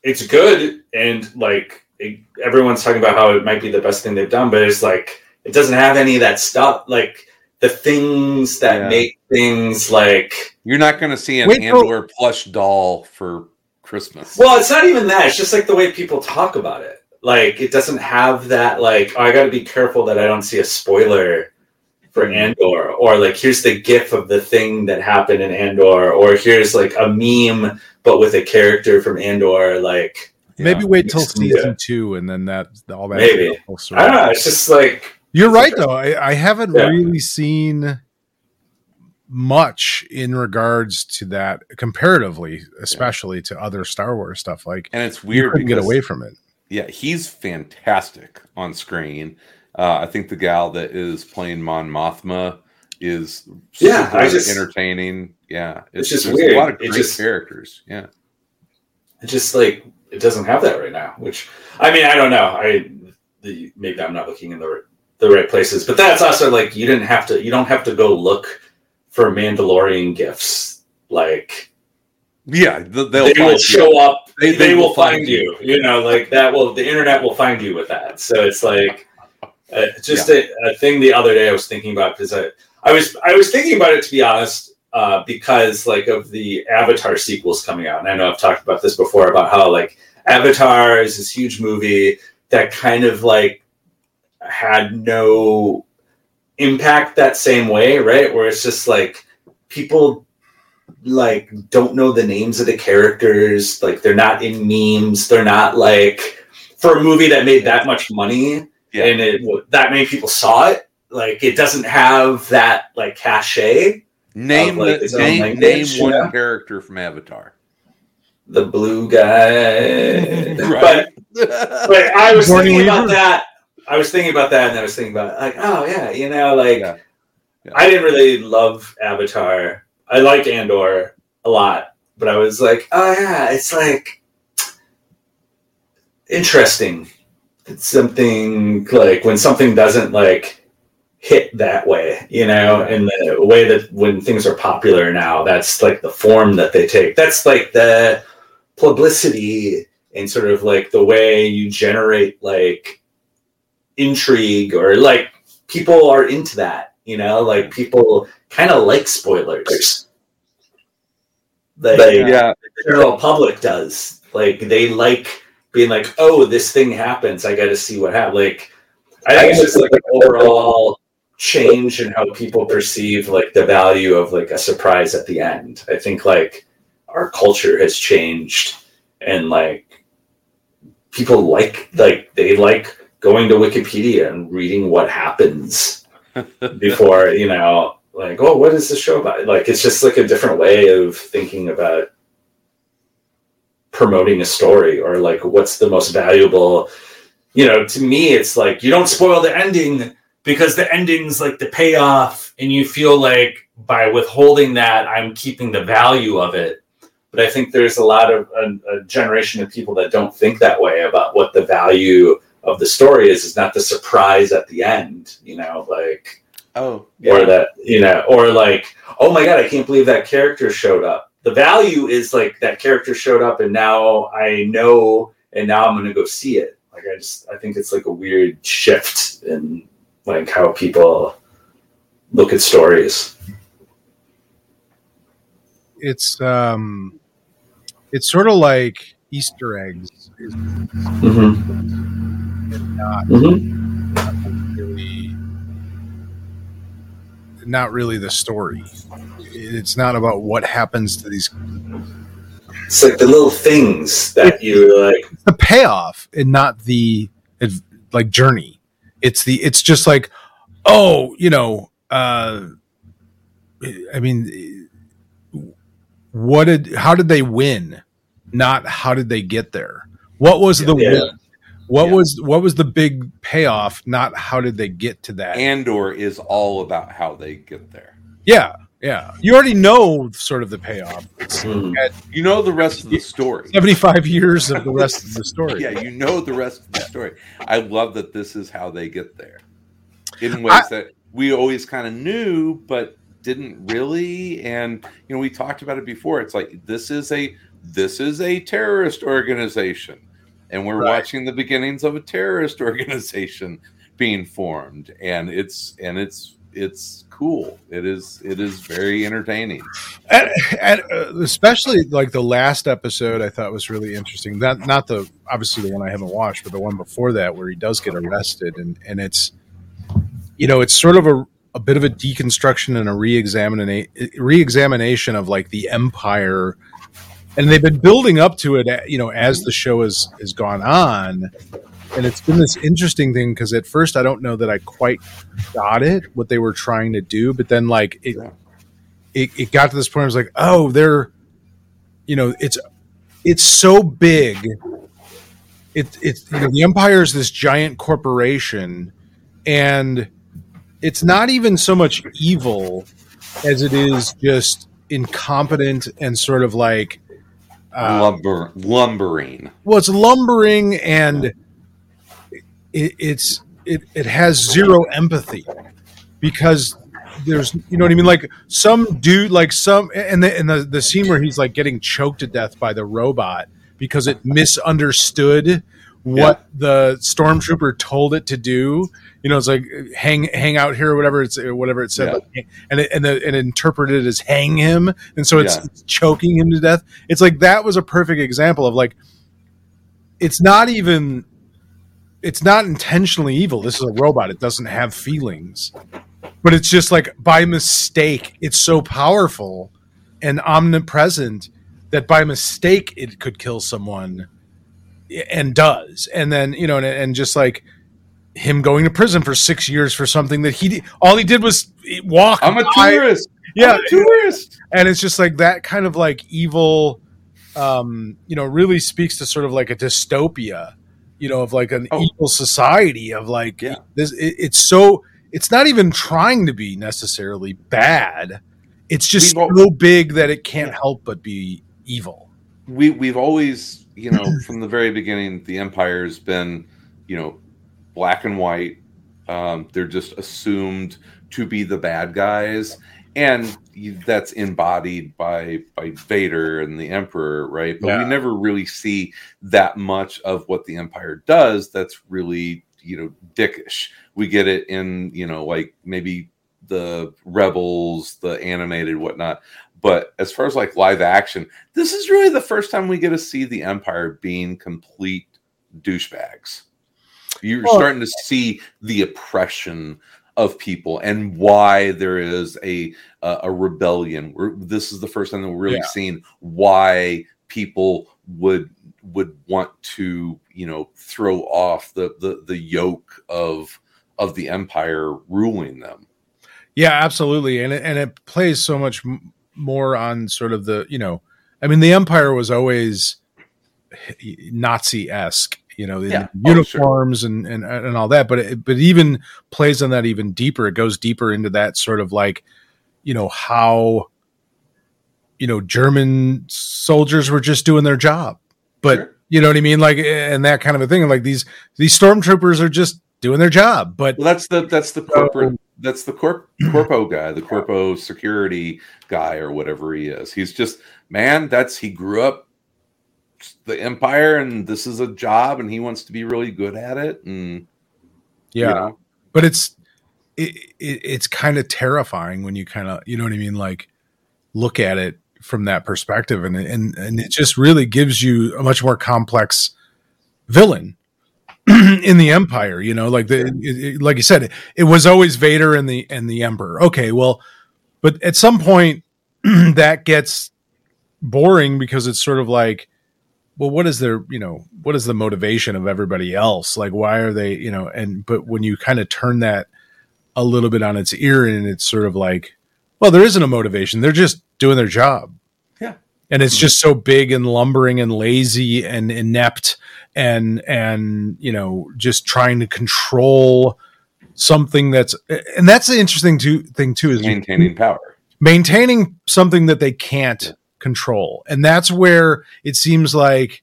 it's good and like it, everyone's talking about how it might be the best thing they've done, but it's like it doesn't have any of that stuff. Like the things that Yeah. make things like You're not going to see an Wait till- Andor plush doll for Christmas. Well, it's not even that. It's just like the way people talk about it. Like it doesn't have that like oh, I got to be careful that I don't see a spoiler for Hmm. Andor or like here's the gif of the thing that happened in Andor or here's like a meme but with a character from Andor like Maybe wait till Yeah. season two, and then that all that. Maybe. I don't know, it's just like You're right, though. I, I haven't Yeah. really seen much in regards to that comparatively, especially to other Star Wars stuff. Like and it's you weird couldn't get away from it. Yeah, he's fantastic on screen. Uh, I think the gal that is playing Mon Mothma is Yeah, super I just- entertaining. Yeah, It's just weird. A lot of great just- characters. Yeah, it just like it doesn't have that right now which i mean i don't know i the, maybe i'm not looking in the the right places. But that's also like you didn't have to you don't have to go look for mandalorian gifts like yeah, they'll they will you. show up They- they, they will will find find you you. know like that will the internet will find you with that. So it's like uh, just a, a thing the other day i was thinking about because i i was i was thinking about it to be honest uh, because like of the Avatar sequels coming out, and I know I've talked about this before about how like Avatar is this huge movie that kind of like had no impact that same way, right? Where it's just like people like don't know the names of the characters, like they're not in memes, they're not like for a movie that made that much money Yeah. and it that many people saw it, like it doesn't have that like cachet. Name like the, name, name one yeah. character from Avatar. The blue guy, Right. but but I was Sigourney thinking about that. I was thinking about that, and I was thinking about like, oh yeah, you know, like Yeah. Yeah. I didn't really love Avatar. I liked Andor a lot, but I was like, oh yeah, it's like interesting. It's something like when something doesn't like hit that way, you know, in the way that when things are popular now, that's like the form that they take. That's like the publicity and sort of like the way you generate like intrigue or like people are into that, you know, like people kind of like spoilers. Like, yeah, the general public does. Like they like being like, oh, this thing happens. I got to see what happens. Like, I think it's just like an overall change in how people perceive like the value of like a surprise at the end. I think like our culture has changed, and like people like like they like going to Wikipedia and reading what happens before you know like oh what is the show about? Like it's just like a different way of thinking about promoting a story or like what's the most valuable you know to me it's like you don't spoil the ending because the ending's like the payoff and you feel like by withholding that i'm keeping the value of it. But i think there's a lot of a, a generation of people that don't think that way about what the value of the story is is not the surprise at the end you know like oh, or that you know or like oh my god i can't believe that character showed up. The value is like that character showed up and now i know and now i'm gonna go see it. Like i just i think it's like a weird shift in like how people look at stories. It's um, it's sort of like Easter eggs. Is mm-hmm. not Mm-hmm. really not really the story. it's not about what happens to these It's like the little things that you like. the payoff and not the like journey. It's the it's just like oh you know uh I mean what did how did they win? Not how did they get there? What was the Yeah. Win? What Yeah. was what was the big payoff? Not how did they get to that? Andor is all about how they get there. yeah, yeah. You already know sort of the payoff. It's Hmm. You know the rest of the story. seventy five years of the rest of the story. Yeah, you know the rest of the story. I love that this is how they get there in ways that we always kind of knew, but didn't really. And you know, we talked about it before. It's like this is a this is a terrorist organization, and we're Right. watching the beginnings of a terrorist organization being formed, and it's and it's it's cool. It is it is very entertaining. and, and uh, especially like the last episode i thought was really interesting that not the obviously the one i haven't watched but the one before that where he does get arrested and and it's you know it's sort of a, a bit of a deconstruction and a re-examina- re-examination of like the empire and they've been building up to it you know as the show has has gone on and it's been this interesting thing because at first i don't know that i quite got it what they were trying to do but then like it Yeah. it, it got to this point. I was like, oh, they're, you know, it's it's so big. It it's you know, the empire is this giant corporation, and it's not even so much evil as it is just incompetent and sort of like uh, Lumber, lumbering. well, it's lumbering and it, it's it, it has zero empathy because there's you know what I mean like some dude like some and the and the, the scene where he's like getting choked to death by the robot because it misunderstood what the stormtrooper told it to do. You know it's like hang hang out here or whatever it's whatever it said Yeah. like, and it, and, the, and it interpreted it as hang him. And so it's, Yeah. it's choking him to death. It's like that was a perfect example of like it's not even it's not intentionally evil. This is a robot. It doesn't have feelings. But it's just like by mistake it's so powerful and omnipresent that by mistake it could kill someone and does and then you know and, and just like him going to prison for six years for something that he all he did was walk I'm a tourist. yeah I'm a tourist. and it's just like that kind of like evil um you know really speaks to sort of like a dystopia you know of like an Oh. evil society of like Yeah. this it, it's so it's not even trying to be necessarily bad it's just We've al- so big that it can't help but be evil we we've always you know from the very beginning the empire's been you know black and white. Um, they're just assumed to be the bad guys. And that's embodied by by vader and the emperor right? But Yeah. we never really see that much of what the empire does that's really you know dickish. We get it in you know like maybe the rebels the animated whatnot but as far as like live action this is really the first time we get to see the empire being complete douchebags. You're starting to see the oppression of people and why there is a a, a rebellion. We're, this is the first time that we're really Yeah. seeing why people would would want to you know throw off the the, the yoke of of the empire ruling them. Yeah absolutely. And it, and it plays so much more on sort of the you know i mean the empire was always nazi-esque you know the Yeah. Oh, uniforms and, and and all that but it but it even plays on that even deeper. It goes deeper into that sort of like you know how you know german soldiers were just doing their job. But Sure. you know what i mean? Like and that kind of a thing. Like these these stormtroopers are just doing their job but Well, that's the that's the corporate that's the corp corpo guy, the corpo security guy or whatever he is. He's just man. That's he grew up the empire, and this is a job, and he wants to be really good at it. And yeah you know, but it's it, it it's kind of terrifying when you kind of you know what I mean like look at it from that perspective and and and it just really gives you a much more complex villain in the empire you know like the it, it- like you said it, was always Vader and the and the emperor. Okay well but at some point that gets boring because it's sort of like well what is their you know what is the motivation of everybody else? Like why are they you know and but when you kind of turn that a little bit on its ear and it's sort of like well there isn't a motivation. They're just doing their job. And it's hmm. just so big and lumbering and lazy and inept and and you know just trying to control something that's and that's the interesting too, thing too is maintaining power. maintaining something that they can't control. And that's where it seems like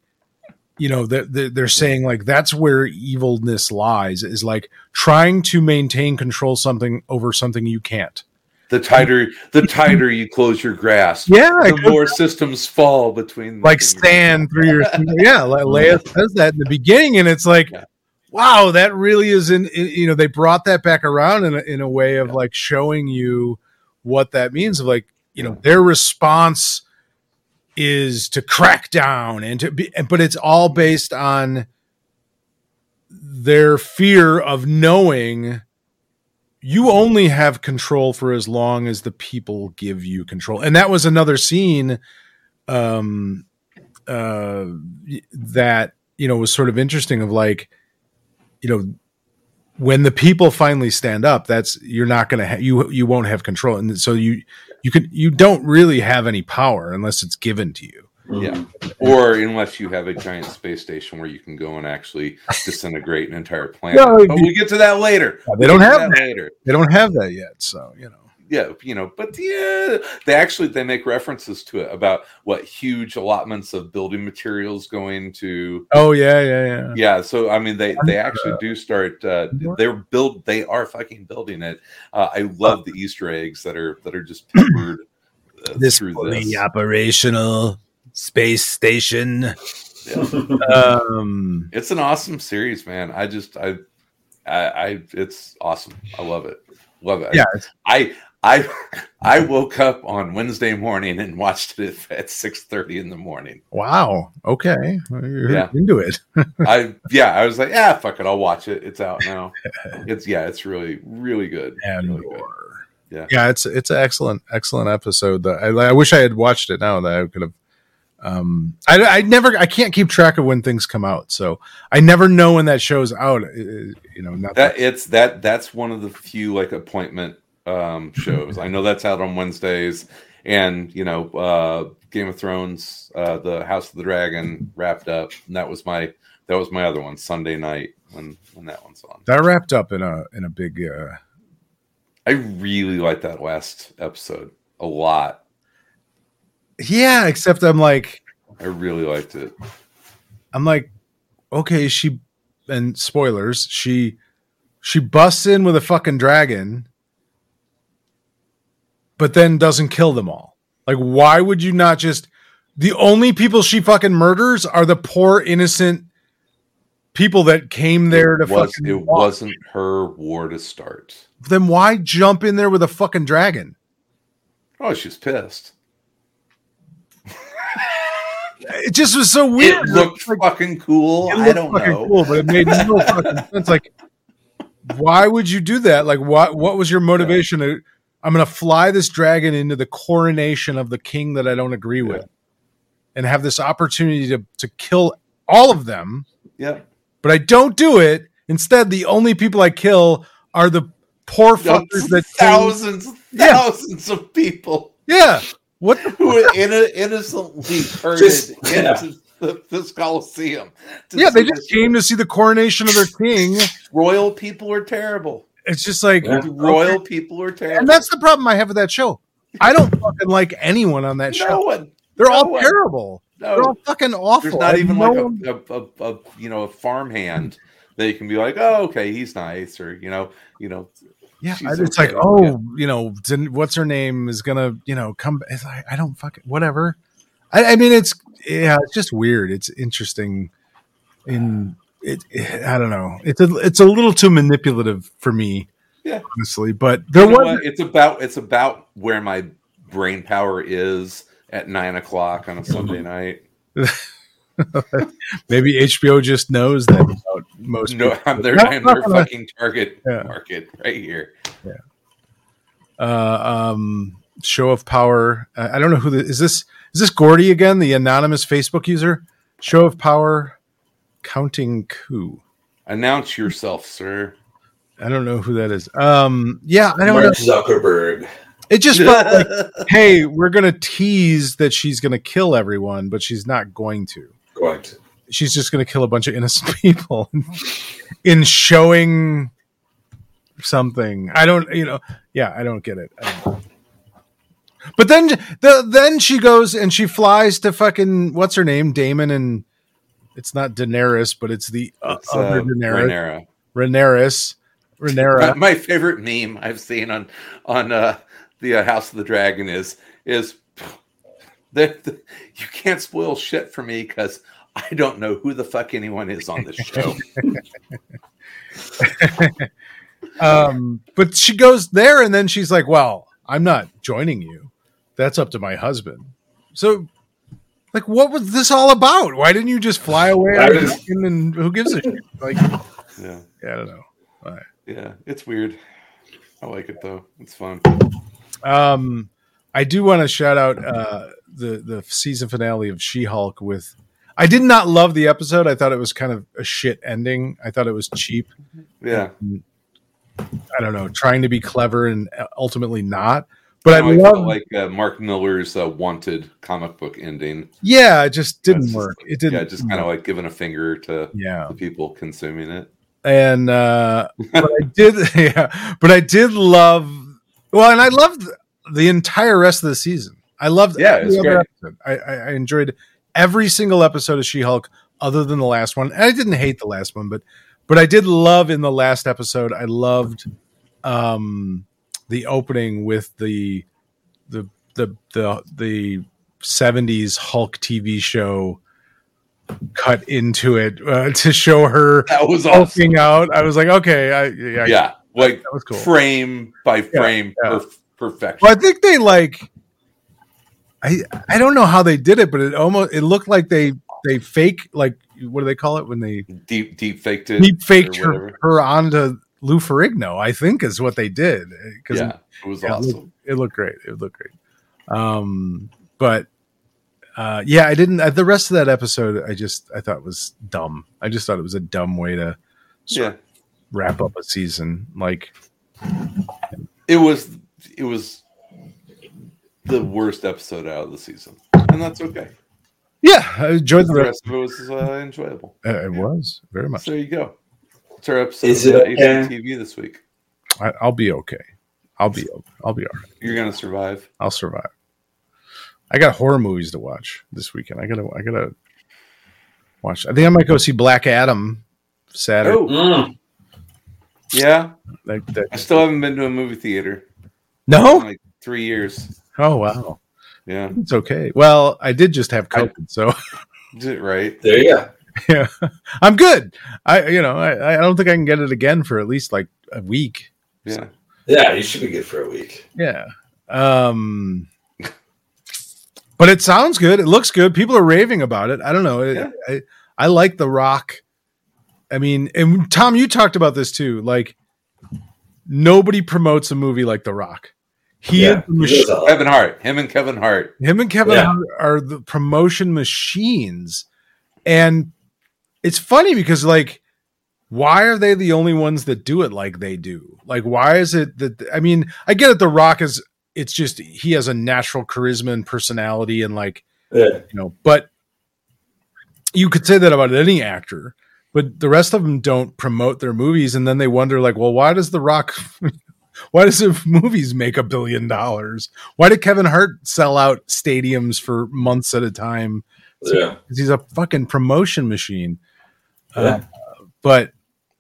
you know that they're, they're saying like that's where evilness lies is like trying to maintain control something over something you can't The tighter the tighter you close your grasp, yeah the more systems fall between like sand through your yeah like leia says that in the beginning and it's like Yeah. wow that really is in, in you know they brought that back around in a, in a way of like showing you what that means of like you know their response is to crack down and to be but it's all mm-hmm. based on their fear of knowing you only have control for as long as the people give you control. And that was another scene um uh that you know was sort of interesting of like you know when the people finally stand up that's you're not going to ha- you you won't have control. And so you you can you don't really have any power unless it's given to you Yeah. Or unless you have a giant space station where you can go and actually disintegrate an entire planet. No, but we get to that later. they We don't have that later. they don't have that yet so you know Yeah, you know, but yeah, they actually they make references to it about what huge allotments of building materials going to oh yeah yeah yeah yeah so i mean they they actually do start uh they're build they are fucking building it uh, i love the easter eggs that are that are just peppered uh, this through fully this operational space station Yeah. um it's an awesome series man i just I, I i it's awesome i love it love it yeah i i i woke up on wednesday morning and watched it at 6 30 in the morning wow okay you're Yeah. into it I yeah, I was like, yeah, fuck it, I'll watch it. It's out now. It's yeah, it's really really good. and really good. Yeah. yeah, it's it's an excellent excellent episode. That I, I wish I had watched it now. That I could have. Um, I I never I can't keep track of when things come out, so I never know when that show's out. uh, You know, not That it's that that's one of the few like appointment um shows. I know that's out on Wednesdays, and you know, uh Game of Thrones, uh the House of the Dragon wrapped up. And that was my that was my other one Sunday night when when that one's on. that wrapped up in a in a big. uh I really like that last episode a lot. Yeah, except I'm like I really liked it. I'm like, okay, she and spoilers, she she busts in with a fucking dragon, but then doesn't kill them all. Like, why would you not just the only people she fucking murders are the poor innocent people that came there to it was, fucking it walk. wasn't her war to start. then why jump in there with a fucking dragon? Oh, she's pissed. It just was so weird. It looked Like, fucking cool. it I don't fucking know. cool, but it made no fucking sense. Like, why would you do that? Like, what what was your motivation? To, I'm going to fly this dragon into the coronation of the king that I don't agree with, and have this opportunity to to kill all of them, Yeah. but I don't do it. Instead, the only people I kill are the poor fuckers that came- thousands, Yeah. thousands of people Yeah, what who were inno- innocently herded Just- yeah. into the, this Coliseum. yeah, they just this. came to see the coronation of their king. Royal people are terrible. It's just like Yeah. Royal people are terrible. and that's the problem I have with that show. I don't fucking like anyone on that no show. one. They're no all one. terrible. They're all fucking awful. there's not even know like one- a, a, a, a you know a farmhand that you can be like, oh, okay, he's nice, or you know, you know, yeah. she's It's okay. like, oh, you know, didn't- what's her name is gonna, you know, come. Like I don't fucking whatever. I, I mean, it's yeah, it's just weird. It's interesting. In it, I don't know. It's a it's a little too manipulative for me, Yeah. honestly. But there You was? It's about it's about where my brain power is at nine o'clock on a Sunday night. maybe HBO just knows that about most. No, people. I'm their I'm their fucking target Yeah. market right here. uh, um, show of power. Uh, I don't know who the, is this. Is this Gordy again, the anonymous Facebook user? Show of power, counting coup. Announce yourself, sir. I don't know who that is. Um, yeah, I don't know. Mark Zuckerberg. It just felt like, hey, we're gonna tease that she's gonna kill everyone, but she's not going to. Going to. She's just gonna kill a bunch of innocent people in showing something. I don't, you know, yeah, I don't get it. I don't. But then, the, then she goes and she flies to fucking what's her name, Daemon, and it's not Daenerys, but it's the uh, It's, other uh, Daenerys, Rhaenyra. Rhaenyra, My, my favorite meme I've seen on on uh, the uh, House of the Dragon is is that you can't spoil shit for me because I don't know who the fuck anyone is on this show. um, but she goes there and then she's like, "Well, I'm not joining you. That's up to my husband." So, like, what was this all about? Why didn't you just fly away? I on a and who gives a shit? Like, yeah, yeah, I don't know. yeah, it's weird. I like it though. It's fun. Um, I do want to shout out uh, the the season finale of She Hulk with. I did not love the episode. I thought it was kind of a shit ending. I thought it was cheap. Yeah, I don't know, trying to be clever and ultimately not. But I I love, like uh, Mark Millar's uh, wanted comic book ending. yeah, it just didn't work. like- It didn't. Yeah, just kind of like giving a finger to yeah. the people consuming it. and uh but I did yeah, but I did love well, and I loved the entire rest of the season. I loved Yeah, every it's other great. episode. I, I enjoyed every single episode of She Hulk, other than the last one. And I didn't hate the last one, but but I did love in the last episode. I loved um the opening with the the the the the seventies Hulk TV show cut into it uh, to show her That was awesome. out. I was like, okay, I, yeah, Yeah, like that was cool. frame by frame yeah. perf- perfection. Well, I think they like. I I don't know how they did it, but it almost it looked like they they fake like what do they call it when they Deep deep faked it. deep faked her, her onto Lou Ferrigno. I think is what they did because Yeah, it was yeah, it awesome. looked, it looked great. It looked great. Um, but uh, yeah, I didn't. Uh, the rest of that episode, I just I thought was dumb. I just thought it was a dumb way to Yeah, wrap up a season. Like it was it was the worst episode out of the season, and that's okay. yeah, I enjoyed The the rest. rest of it was uh, enjoyable. Uh, it was very much. So there you go. It's our episode Is of it uh, okay? HGTV this week. I, I'll be okay. I'll be I'll be all right. You're gonna survive. I'll survive. I got horror movies to watch this weekend. I gotta I gotta watch. I think I might go see Black Adam Saturday. Oh Mm. yeah, That- that- I still haven't been to a movie theater in no. like three years. Oh wow, Yeah, it's okay. Well, I did just have COVID, so did it right. There you go. yeah, I'm good. I you know I I don't think I can get it again for at least like a week. Yeah, Yeah, you should be good for a week. Yeah. Um but it sounds good. It looks good. People are raving about it. I don't know. It- Yeah. I, I like The Rock. I mean, and Tom, you talked about this too. Like nobody promotes a movie like The Rock. He yeah, is the Kevin Hart, him and Kevin Hart. him and Kevin Yeah. Hart are the promotion machines. And it's funny because like why are they the only ones that do it like they do? Like why is it that I mean, I get it the Rock is it's just he has a natural charisma and personality and like, yeah. you know, but you could say that about any actor, but the rest of them don't promote their movies and then they wonder like, well, why does the Rock why does the movies make a billion dollars? Why did Kevin Hart sell out stadiums for months at a time? Yeah. He's a fucking promotion machine. Uh, but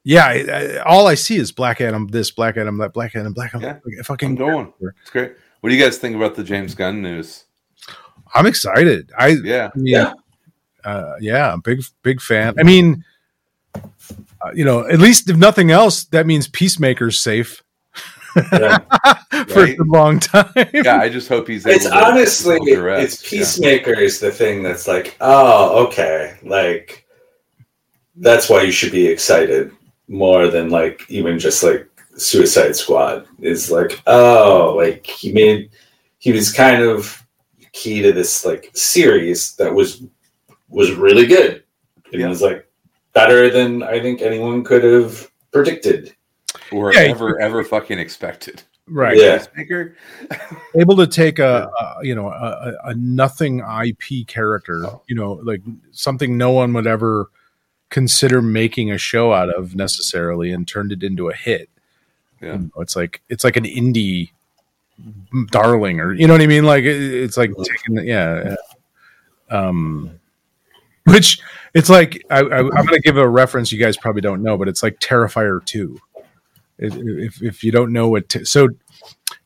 yeah, I, I, all I see is Black Adam, this Black Adam, that Black Adam, Black Adam. Yeah. Like, I'm fucking, going. It's great. What do you guys think about the James Gunn news? I'm excited. I Yeah, I mean, Yeah. uh, yeah, big, big fan. I mean, uh, you know, at least if nothing else, that means Peacemaker's safe Yeah. for Right. a long time. yeah. I just hope he's. Able It's to honestly, rest. it's Yeah. Peacemaker is the thing that's like, oh, okay, like that's why you should be excited more than like even just like Suicide Squad is like, oh, like he made he was kind of key to this like series that was was really good. And Yeah. it was like better than I think anyone could have predicted. Or Yeah, ever ever fucking expected. right. Yeah. Able to take a, a you know a, a- a nothing IP character, you know, like something no one would ever consider making a show out of necessarily, and turned it into a hit. Yeah. You know, it's like it's like an indie darling, or you know what I mean? Like it, it's like taking the, yeah, yeah. um, which it's like I, I, I'm going to give a reference you guys probably don't know, but it's like Terrifier two. If, if, if you don't know what, t- so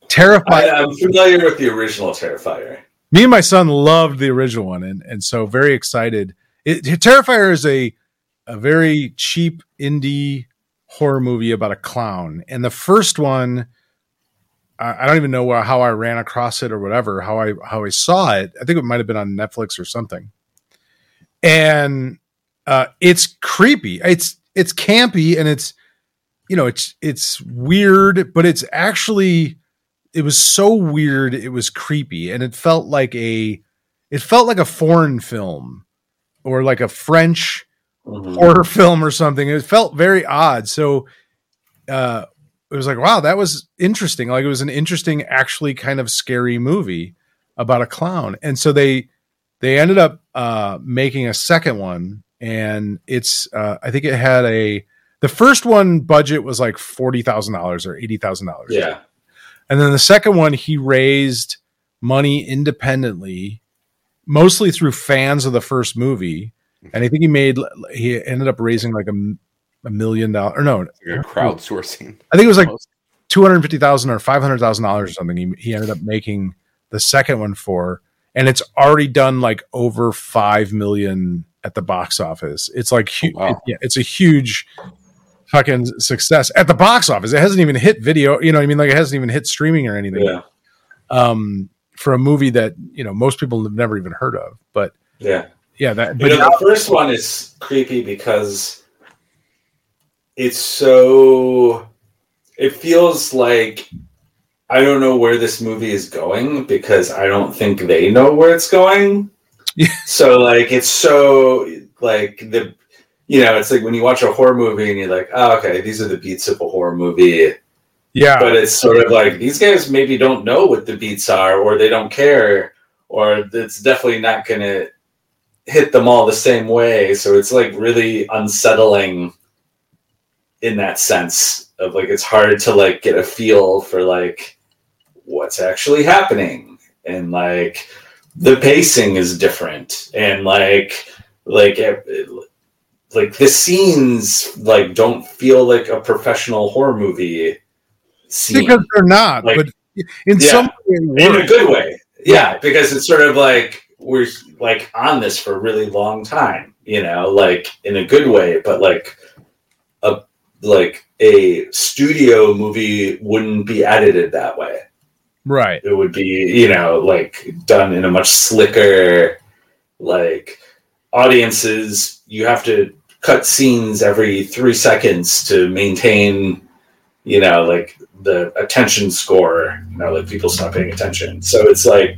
Terrifier I, I'm familiar with the original Terrifier. me and my son loved the original one and and so very excited. It, terrifier is a a very cheap indie horror movie about a clown and the first one I, I don't even know how i ran across it or whatever how i how i saw it. I think it might have been on netflix or something. And uh it's creepy. It's it's campy and it's you know it's it's weird but it's actually it was so weird it was creepy and it felt like a it felt like a foreign film or like a french Mhm. horror film or something. It felt very odd. So uh it was like wow that was interesting. Like it was an interesting actually kind of scary movie about a clown. And so they they ended up uh making a second one and it's uh i think it had a the first one budget was like $40,000 or $80,000 Yeah. and then the second one, he raised money independently, mostly through fans of the first movie. And I think he made, he ended up raising like a, a million dollars, or no, a crowdsourcing. I think it was like 250,000 or $500,000 or something. He, he ended up making the second one for, and it's already done like over 5 million at the box office. It's like, hu- Oh, wow. it- yeah, it's a huge fucking success at the box office. It hasn't even hit video, you know what I mean? Like it hasn't even hit streaming or anything Yeah. um, for a movie that you know most people have never even heard of. But Yeah. yeah, that You but know, the first one is creepy because it's so. It feels like I don't know where this movie is going because I don't think they know where it's going. Yeah. So like it's so like the you know it's like when you watch a horror movie and you're like oh okay these are the beats of a horror movie. Yeah, but it's sort of like these guys maybe don't know what the beats are or they don't care or it's definitely not going to hit them all the same way. So it's like really unsettling in that sense of like it's hard to like get a feel for like what's actually happening. And like the pacing is different. And like like it- like the scenes like don't feel like a professional horror movie scene because they're not. Like- but in Yeah. some way, in a good way. Yeah, because it's sort of like we're like on this for a really long time, you know, like in a good way, but like a like a studio movie wouldn't be edited that way. right? It would be, you know, like done in a much slicker like audiences you have to cut scenes every 3 seconds to maintain you know, like the attention score, you know, like people stop paying attention. So it's like,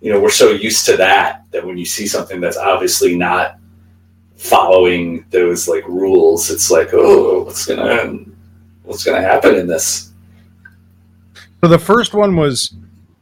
you know, we're so used to that that when you see something that's obviously not following those like rules, it's like, oh, what's gonna what's gonna happen in this? So the first one was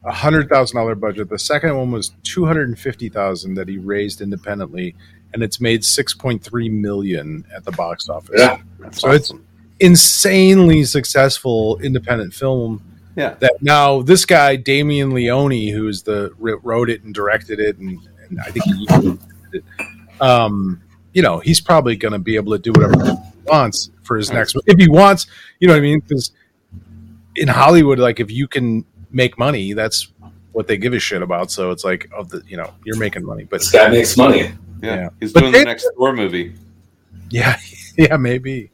a hundred thousand dollar budget. The second one was two hundred and fifty thousand that he raised independently, and it's made six point three million at the box office. Yeah. So it's insanely successful independent film. Yeah. That now this guy Damien Leone, who's the wrote it and directed it, and, and I think he it, um, you know, he's probably going to be able to do whatever he wants for his next one. if he wants. You know what I mean? Because in Hollywood, like if you can make money, that's what they give a shit about. So it's like, of the you know, you're making money, but This guy makes money. Yeah. Yeah. He's But doing the next Thor movie. Yeah, yeah, maybe.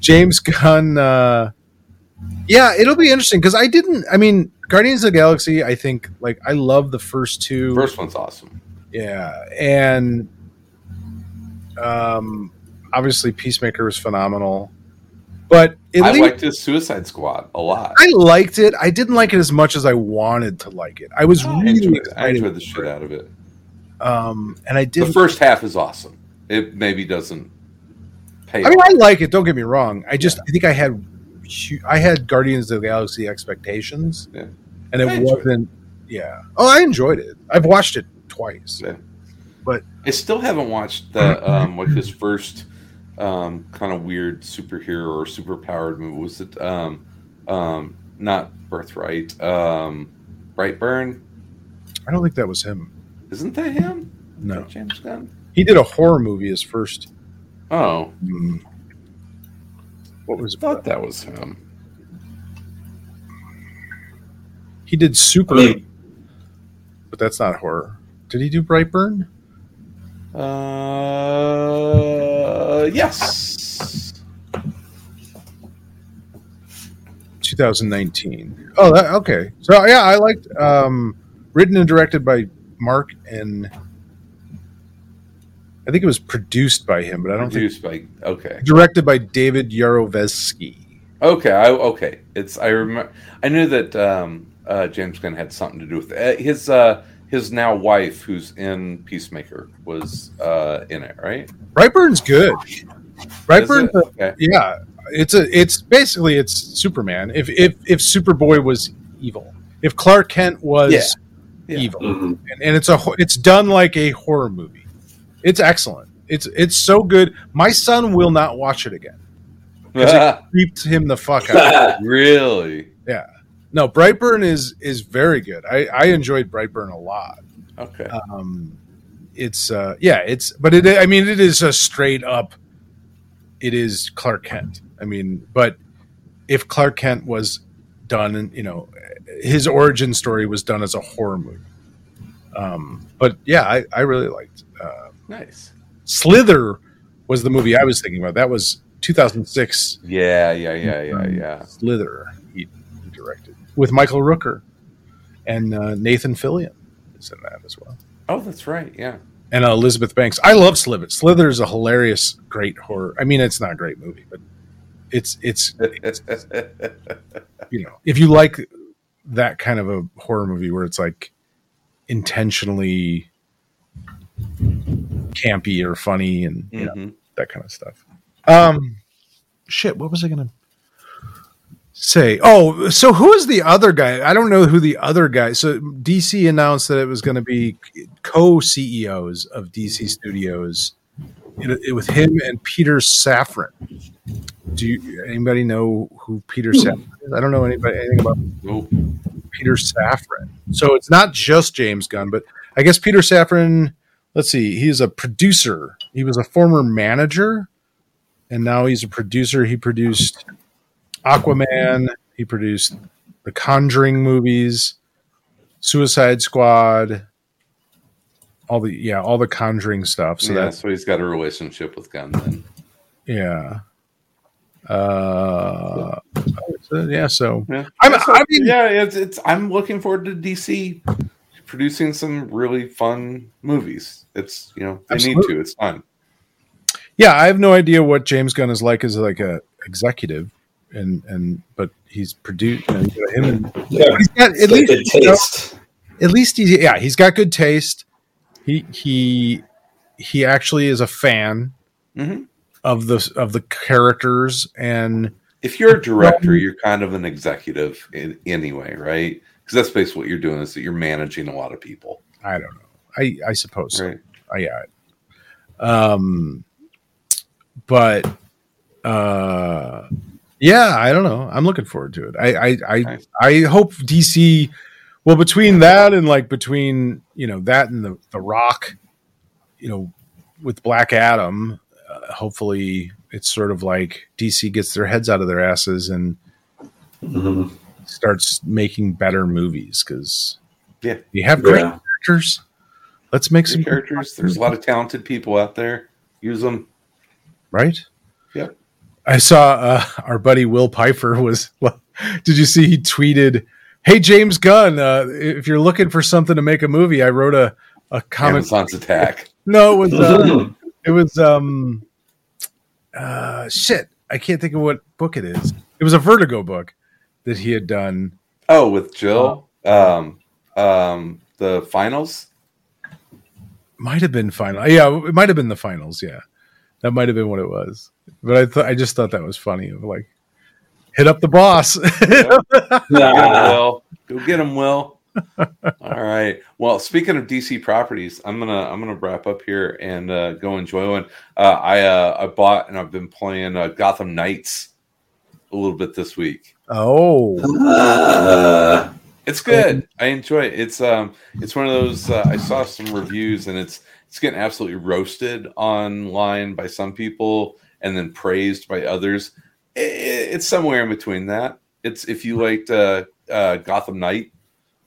James Gunn. Uh, yeah, it'll be interesting because I didn't. I mean, Guardians of the Galaxy. I think like I love the first two. First one's awesome. Yeah, and um, obviously Peacemaker was phenomenal, but I least liked his Suicide Squad a lot. I liked it. I didn't like it as much as I wanted to like it. I was I really enjoyed, it. I excited, enjoyed the shit out of it. Um, and I did. The first half is awesome. It maybe doesn't pay. I mean, off. I like it. Don't get me wrong. I just I think I had I had Guardians of the Galaxy expectations, Yeah. and it I enjoyed it. wasn't. Yeah. Oh, I enjoyed it. I've watched it twice. Yeah. But I still haven't watched the um like his first um kind of weird superhero or superpowered movie. Was it um um not Birthright? Um Brightburn? I don't think that was him. Isn't that him? No, that James Gunn? he did a horror movie. His first. Oh, mm, what was I thought that was him. he did Super, I mean, but that's not horror. Did he do Brightburn? Uh yes. 2019. Oh, that, okay. So yeah, I liked. Um, written and directed by Mark, and I think it was produced by him, but I don't think Produced by okay. directed by David Yarovesky. Okay, I okay. It's I remember. I knew that um, uh, James Gunn had something to do with it. Uh, his uh, his now wife, who's in Peacemaker, was uh, in it, right? Brightburn's good. Is Brightburn's it? okay. yeah. It's a it's basically it's Superman. If if if Superboy was evil, if Clark Kent was Yeah. Yeah. evil, mhm. and, and it's a it's done like a horror movie. It's excellent. It's it's so good. My son will not watch it again. Cuz it creeped him the fuck out. really? Yeah. No, Brightburn is is very good. I I enjoyed Brightburn a lot. Okay. Um, it's uh yeah, it's but it I mean it is a straight up. It is Clark Kent. I mean, but if Clark Kent was done, and you know, his origin story was done as a horror movie. Um, but yeah, I I really liked. Uh, nice. Slither was the movie I was thinking about. That was 2006. Yeah, yeah, yeah, yeah, yeah. Slither he, he directed with Michael Rooker and uh, Nathan Fillion is in that as well, Oh, that's right. Yeah. and uh, Elizabeth Banks. I love Slither. Slither is a hilarious, great horror. I mean, it's not a great movie, but it's it's you know if you like that kind of a horror movie where it's like intentionally campy or funny and you know Mhm. that kind of stuff. Um, shit, what was I gonna say? Oh, so who is the other guy? I don't know who the other guy. So DC announced that it was going to be co CEOs of DC Studios it- with him and Peter Safran. Do you anybody know who Peter hmm. Safran is? I don't know anybody anything about Nope. Peter Safran. So it's not just James Gunn, but I guess Peter Safran. Let's see, he's a producer. He was a former manager, and now he's a producer. He produced Aquaman. He produced the Conjuring movies, Suicide Squad, all the yeah, all the Conjuring stuff. So So yeah, that's so he's got a relationship with Gunn then. yeah. Uh, so, yeah. So Yeah. I'm, That's I mean, yeah, it's, it's I'm looking forward to DC producing some really fun movies. It's you know they need to. It's fun. yeah, I have no idea what James Gunn is like as like a executive, and and but he's produced you know, him. And, Yeah. he's got at It's least good you know, at least he's yeah he's got good taste. He he he actually is a fan Mhm. of the of the characters and If you're a director, you're kind of an executive in, anyway, right? Because that's basically what you're doing is that you're managing a lot of people, I don't know. I I suppose so. right? Oh, yeah. Um, but uh, yeah, I don't know. I'm looking forward to it. I I I, Nice. I hope DC. Well, between that and like between you know that and the the Rock, you know, with Black Adam, uh, hopefully it's sort of like DC gets their heads out of their asses and Mhm. starts making better movies because Yeah. we have great Yeah. characters. Let's make some Some characters. There's a lot of talented people out there. Use them. right? Yep. I saw uh, our buddy Will Piper was. Did you see he tweeted, "Hey James Gunn, uh, if you're looking for something to make a movie, I wrote a a comic. Amazon's attack. No, it was uh, it was um uh shit. I can't think of what book it is. It was a Vertigo book that he had done. Oh, with Jill. Um, um, the finals. Might have been final. Yeah, it might have been the finals. Yeah, that might have been what it was. But I thought I just thought that was funny. Of like, hit up the boss. Get 'em, Nah. Will. Go get him, Will. All right. Well, speaking of DC properties, I'm gonna I'm gonna wrap up here and uh, go enjoy one. Uh, I uh, I bought and I've been playing uh, Gotham Knights a little bit this week. oh, Uh, It's good. I enjoy it. It's um it's one of those uh, I saw some reviews and it's it's getting absolutely roasted online by some people and then praised by others. I- I- it's somewhere in between that. It's if you liked uh, uh, Gotham Knight,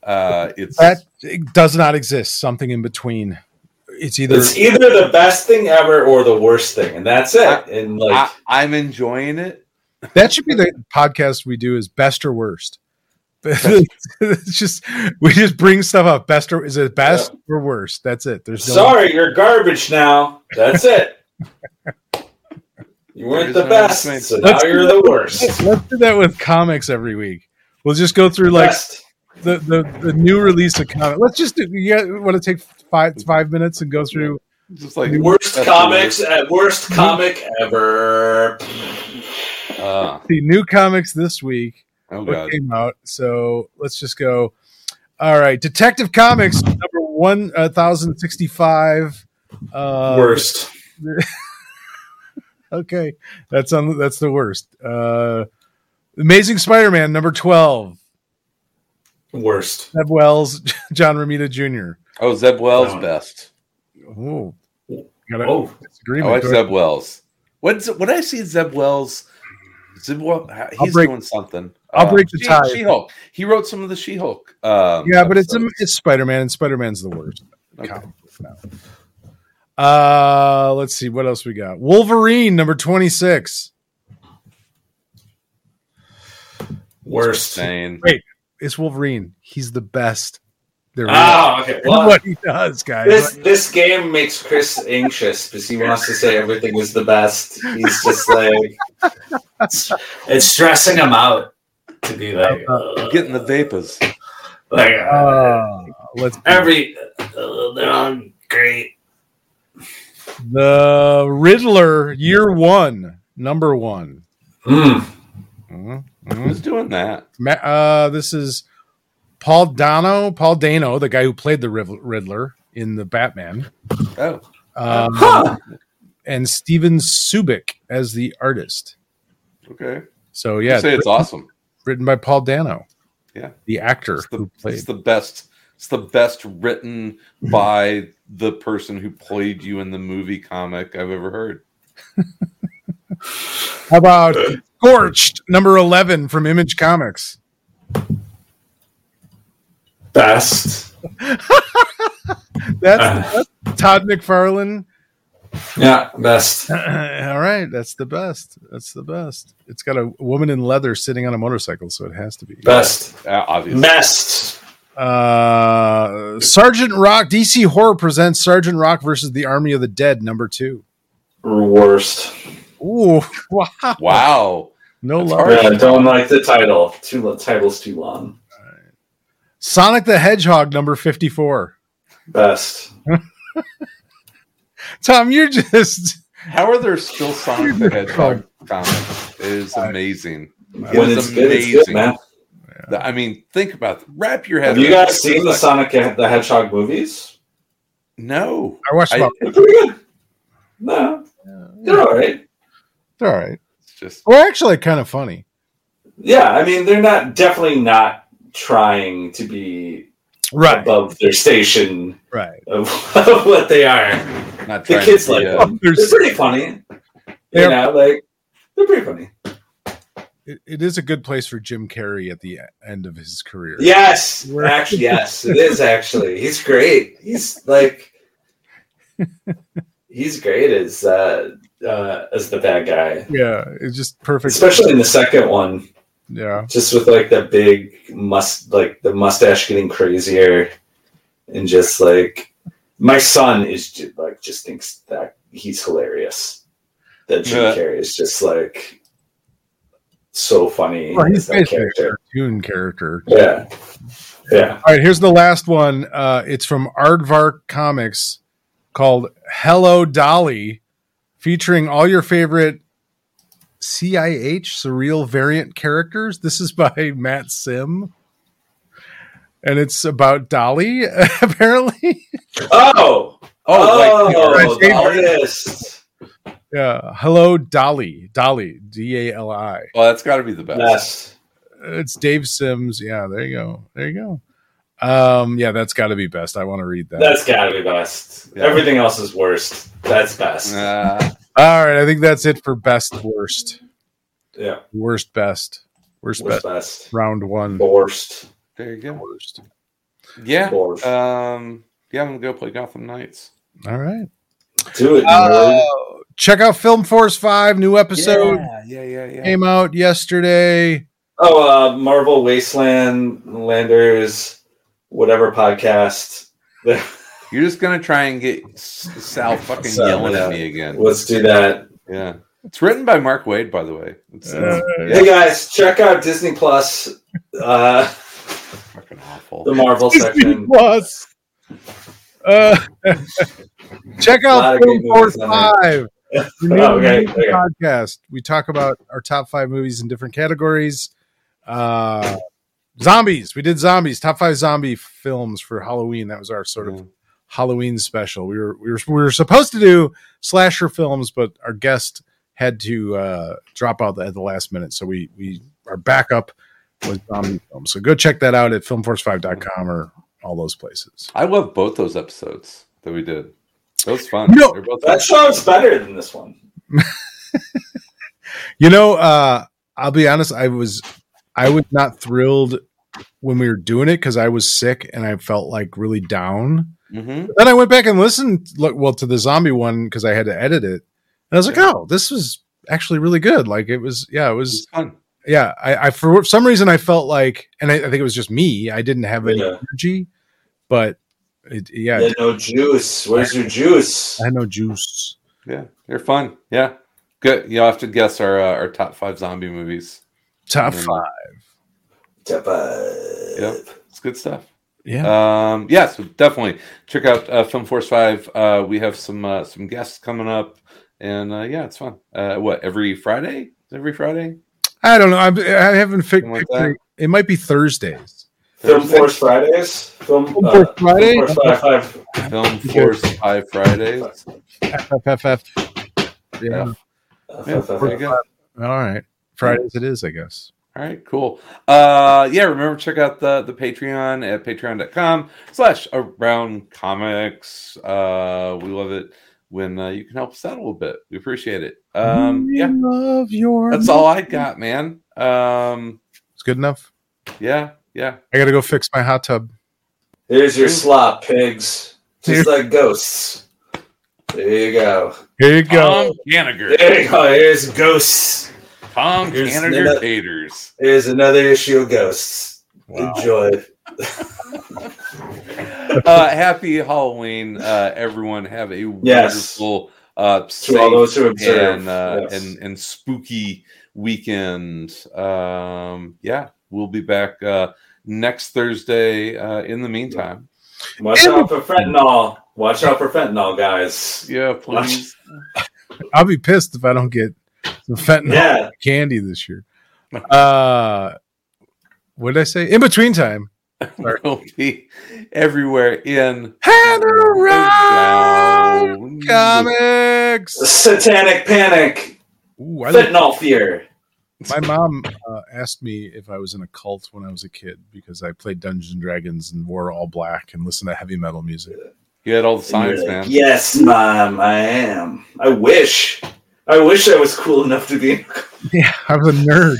uh, it's that it does not exist. Something in between. It's either it's either the best thing ever or the worst thing, and that's it. And like, I, I'm enjoying it. that should be the podcast we do is best or worst. it's just we just bring stuff up. Best or is it best or worst? That's it. There's no sorry, you're garbage now. That's it. You weren't the best, between. so now Let's- you're the worst. Let's do that with comics every week. We'll just go through like Best. the, the the new release of comic. Let's just do. You want to take five five minutes and go through? Just like Worst comics, the uh, worst comic ever. worst. Uh, The new comics this week. oh what god. came out. So let's just go. All right, Detective Comics number one thousand sixty-five. Uh, worst. Okay, that's on. That's the worst. Uh, Amazing Spider-Man number twelve. Worst. Zeb Wells, John Romita Jr. Oh, Zeb Wells No. best. Oh, got a Oh, I like Zeb. Wells. What's what I see Zeb Wells? Zeb Wells, he's break- doing something. I'll break the She, tie. She-Hulk. He wrote some of the She-Hulk. Um, Yeah, but it's episodes. it's Spider-Man, and Spider-Man's the worst. Okay. Comic book now. Uh, let's see what else we got. Wolverine number twenty-six. worst. thing. Wait. It's Wolverine. He's the best. There is. Ah, okay. Well, what he does, guys. this this game makes Chris anxious because he wants to say everything is the best. He's just like it's, it's stressing him out to be like uh, getting the vapors. like uh, Uh, let's every uh, they're all great. The Riddler year one, number one. Mm. Mhm, Who's doing that? Uh, this is Paul Dano, Paul Dano, the guy who played the Riddler in the Batman, Oh, um, Huh. and Stevan Subic as the artist. okay. So Yeah, yeah, say it's awesome. written by Paul Dano. Yeah. the actor It's the, who played. it's the best. It's the best written by the person who played you in the movie comic I've ever heard. How about Scorched, number eleven from Image Comics? Best. That's Uh, Todd McFarlane. yeah, best. All right, that's the best. That's the best. It's got a woman in leather sitting on a motorcycle, so it has to be. Best. Uh, obviously. Best. Uh, Sergeant Rock, DC Horror presents Sergeant Rock versus the Army of the Dead, number two. Worst. Ooh, wow. Wow. No That's love. Yeah, I don't like the title. Too the title's too long. Sonic the Hedgehog, number 54. Best. Tom, you're just. How are there still Sonic the Hedgehog comics? It is amazing. It when is it's good, it's good, man. The- I mean, think about it. Wrap your head. Have you guys seen the Sonic the Hedgehog movies? No. I watched I- about. They're pretty good. No, they're all right. They're all right. It's just Well, actually, kind of funny. Yeah, I mean, they're not definitely not trying to be Right. above their station Right. of, of what they are. not The kids like uh, them. They're pretty funny. They're- You know, like they're pretty funny. It, it is a good place for Jim Carrey at the end of his career. Yes, We're- actually, yes, it is actually. He's great. He's like, he's great as uh, uh, as the bad guy, Yeah. It's just perfect. especially in the second one. Yeah. Just with like the big must, like the mustache getting crazier, and just like my son is just, like just thinks that he's hilarious. That Jim Yeah. Carrey is just like so funny Well, he's that basically a cartoon character. Yeah, yeah. All right, here's the last one. Uh, it's from Aardvark Comics called Hello Dolly, featuring all your favorite CIH surreal variant characters. This is by Matt Sim. And it's about Dolly, apparently. Oh, Oh, like, oh, my the favorite. artist. Yeah. Hello Dolly. Dolly. D A L I. well, that's got to be the best. Yes. It's Dave Sims. Yeah, there you go. There you go. Um, yeah, that's got to be best. I want to read that. That's gotta be best. Yeah. Everything else is worst. That's best. Uh, All right, I think that's it for best worst. yeah. Worst best. Worst What's best. best? Round one. Worst. there you go. Worst. Yeah. Worst. Um. Yeah, I'm gonna go play Gotham Knights. All right. Do it, Uh, nerd. Check out Film Force 5, new episode Yeah, yeah, yeah, yeah. came out yesterday. Oh, uh, Marvel Wasteland Landers, whatever podcast. You're just gonna try and get Sal fucking Sal, yelling yeah. at me again. Let's do that. Yeah. It's written by Mark Waid, by the way. It's, Uh, it's Hey guys, check out Disney Plus, uh, fucking awful. the Marvel Disney section. Plus. Uh, check out Film Force movies on there. 5. the new Okay, okay. podcast. We talk about our top five movies in different categories. Uh, zombies. We did zombies. Top five zombie films for Halloween. That was our sort of Halloween special. We were we were we were supposed to do slasher films, but our guest had to uh, drop out at the last minute. So we we our backup was zombie films. So go check that out at filmforce5.com or all those places. I love both those episodes that we did. That was fun. No, both That show's better than this one. You know, uh, I'll be honest, I was I was not thrilled when we were doing it because I was sick and I felt like really down. hmm Then I went back and listened, look, well, to the zombie one because I had to edit it. And I was like, oh, this was actually really good. Like it was, yeah, it It was, was fun. yeah. I, I for some reason I felt like, and I, I think it was just me. I didn't have any Yeah. energy, but it, yeah, Yeah, no juice. Where's your juice? I had no juice. Yeah, they're fun. Yeah, good. You'll have to guess our uh, our top five zombie movies. Top Mm. five. Yep. Yep, it's good stuff. Yeah. Um, yeah, so definitely check out uh, Film Force Five. Uh, we have some uh, some guests coming up, and uh, yeah, it's fun. Uh, what every Friday? Every Friday? I don't know. I'm, I haven't figured. Something like that. it might be Thursdays. Film Thursday? Force Fridays. Film, Film uh, Force Friday? Film Force five, five. Film Force Five Fridays. FFF. Yeah. Yeah, there you. All right. Fridays it is, I guess. All right, cool. Uh yeah, remember check out the the Patreon at patreon.com slash around comics. Uh we love it when uh, you can help us out a little bit. We appreciate it. Um We yeah, love your. that's all I got, man. Um It's good enough. yeah, yeah. I got to go fix my hot tub. Here's your slop, pigs. Just like ghosts. There you go. Here you go. Tom Kanigher. There you go. Here's ghosts. Tom Here's Kanigher another- Taters. Here's another issue of ghosts. Enjoy. Uh happy Halloween, uh everyone. Have a Yes. wonderful uh To all those who observe. and uh, yes. and and spooky weekend. Um, yeah, we'll be back uh, next Thursday. Uh, in the meantime, Watch out for fentanyl. Watch out for fentanyl, guys. yeah, please. I'll be pissed if I don't get some fentanyl Yeah. candy this year. Uh, what did I say? In between time. We'll be everywhere in Head around comics. Satanic panic. Ooh, I like- Fentanyl fear. My mom uh, asked me if I was in a cult when I was a kid because I played Dungeons and Dragons and wore all black and listened to heavy metal music. You had all the signs, you're man. Yes, mom, I am. I wish. I wish I was cool enough to be. in a cult. Yeah, I was a nerd.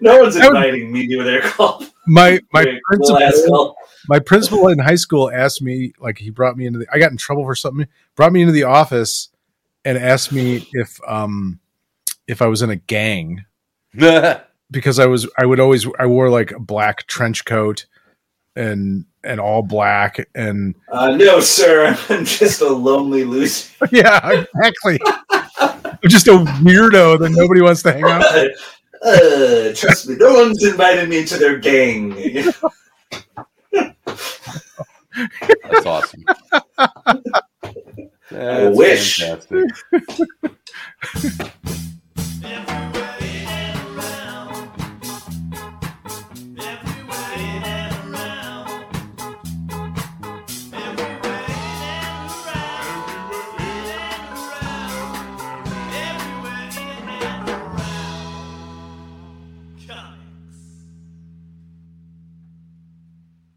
No one's That would- inviting me to their cult. My my Very principal cult. my principal in high school asked me like he brought me into the I got in trouble for something brought me into the office and asked me if um if I was in a gang because I was I would always I wore like a black trench coat and and all black and uh, no sir I'm just a lonely loser yeah exactly I'm just a weirdo that nobody wants to hang out with. Uh, trust me, no one's invited me to their gang. That's awesome. That's I wish. Fantastic.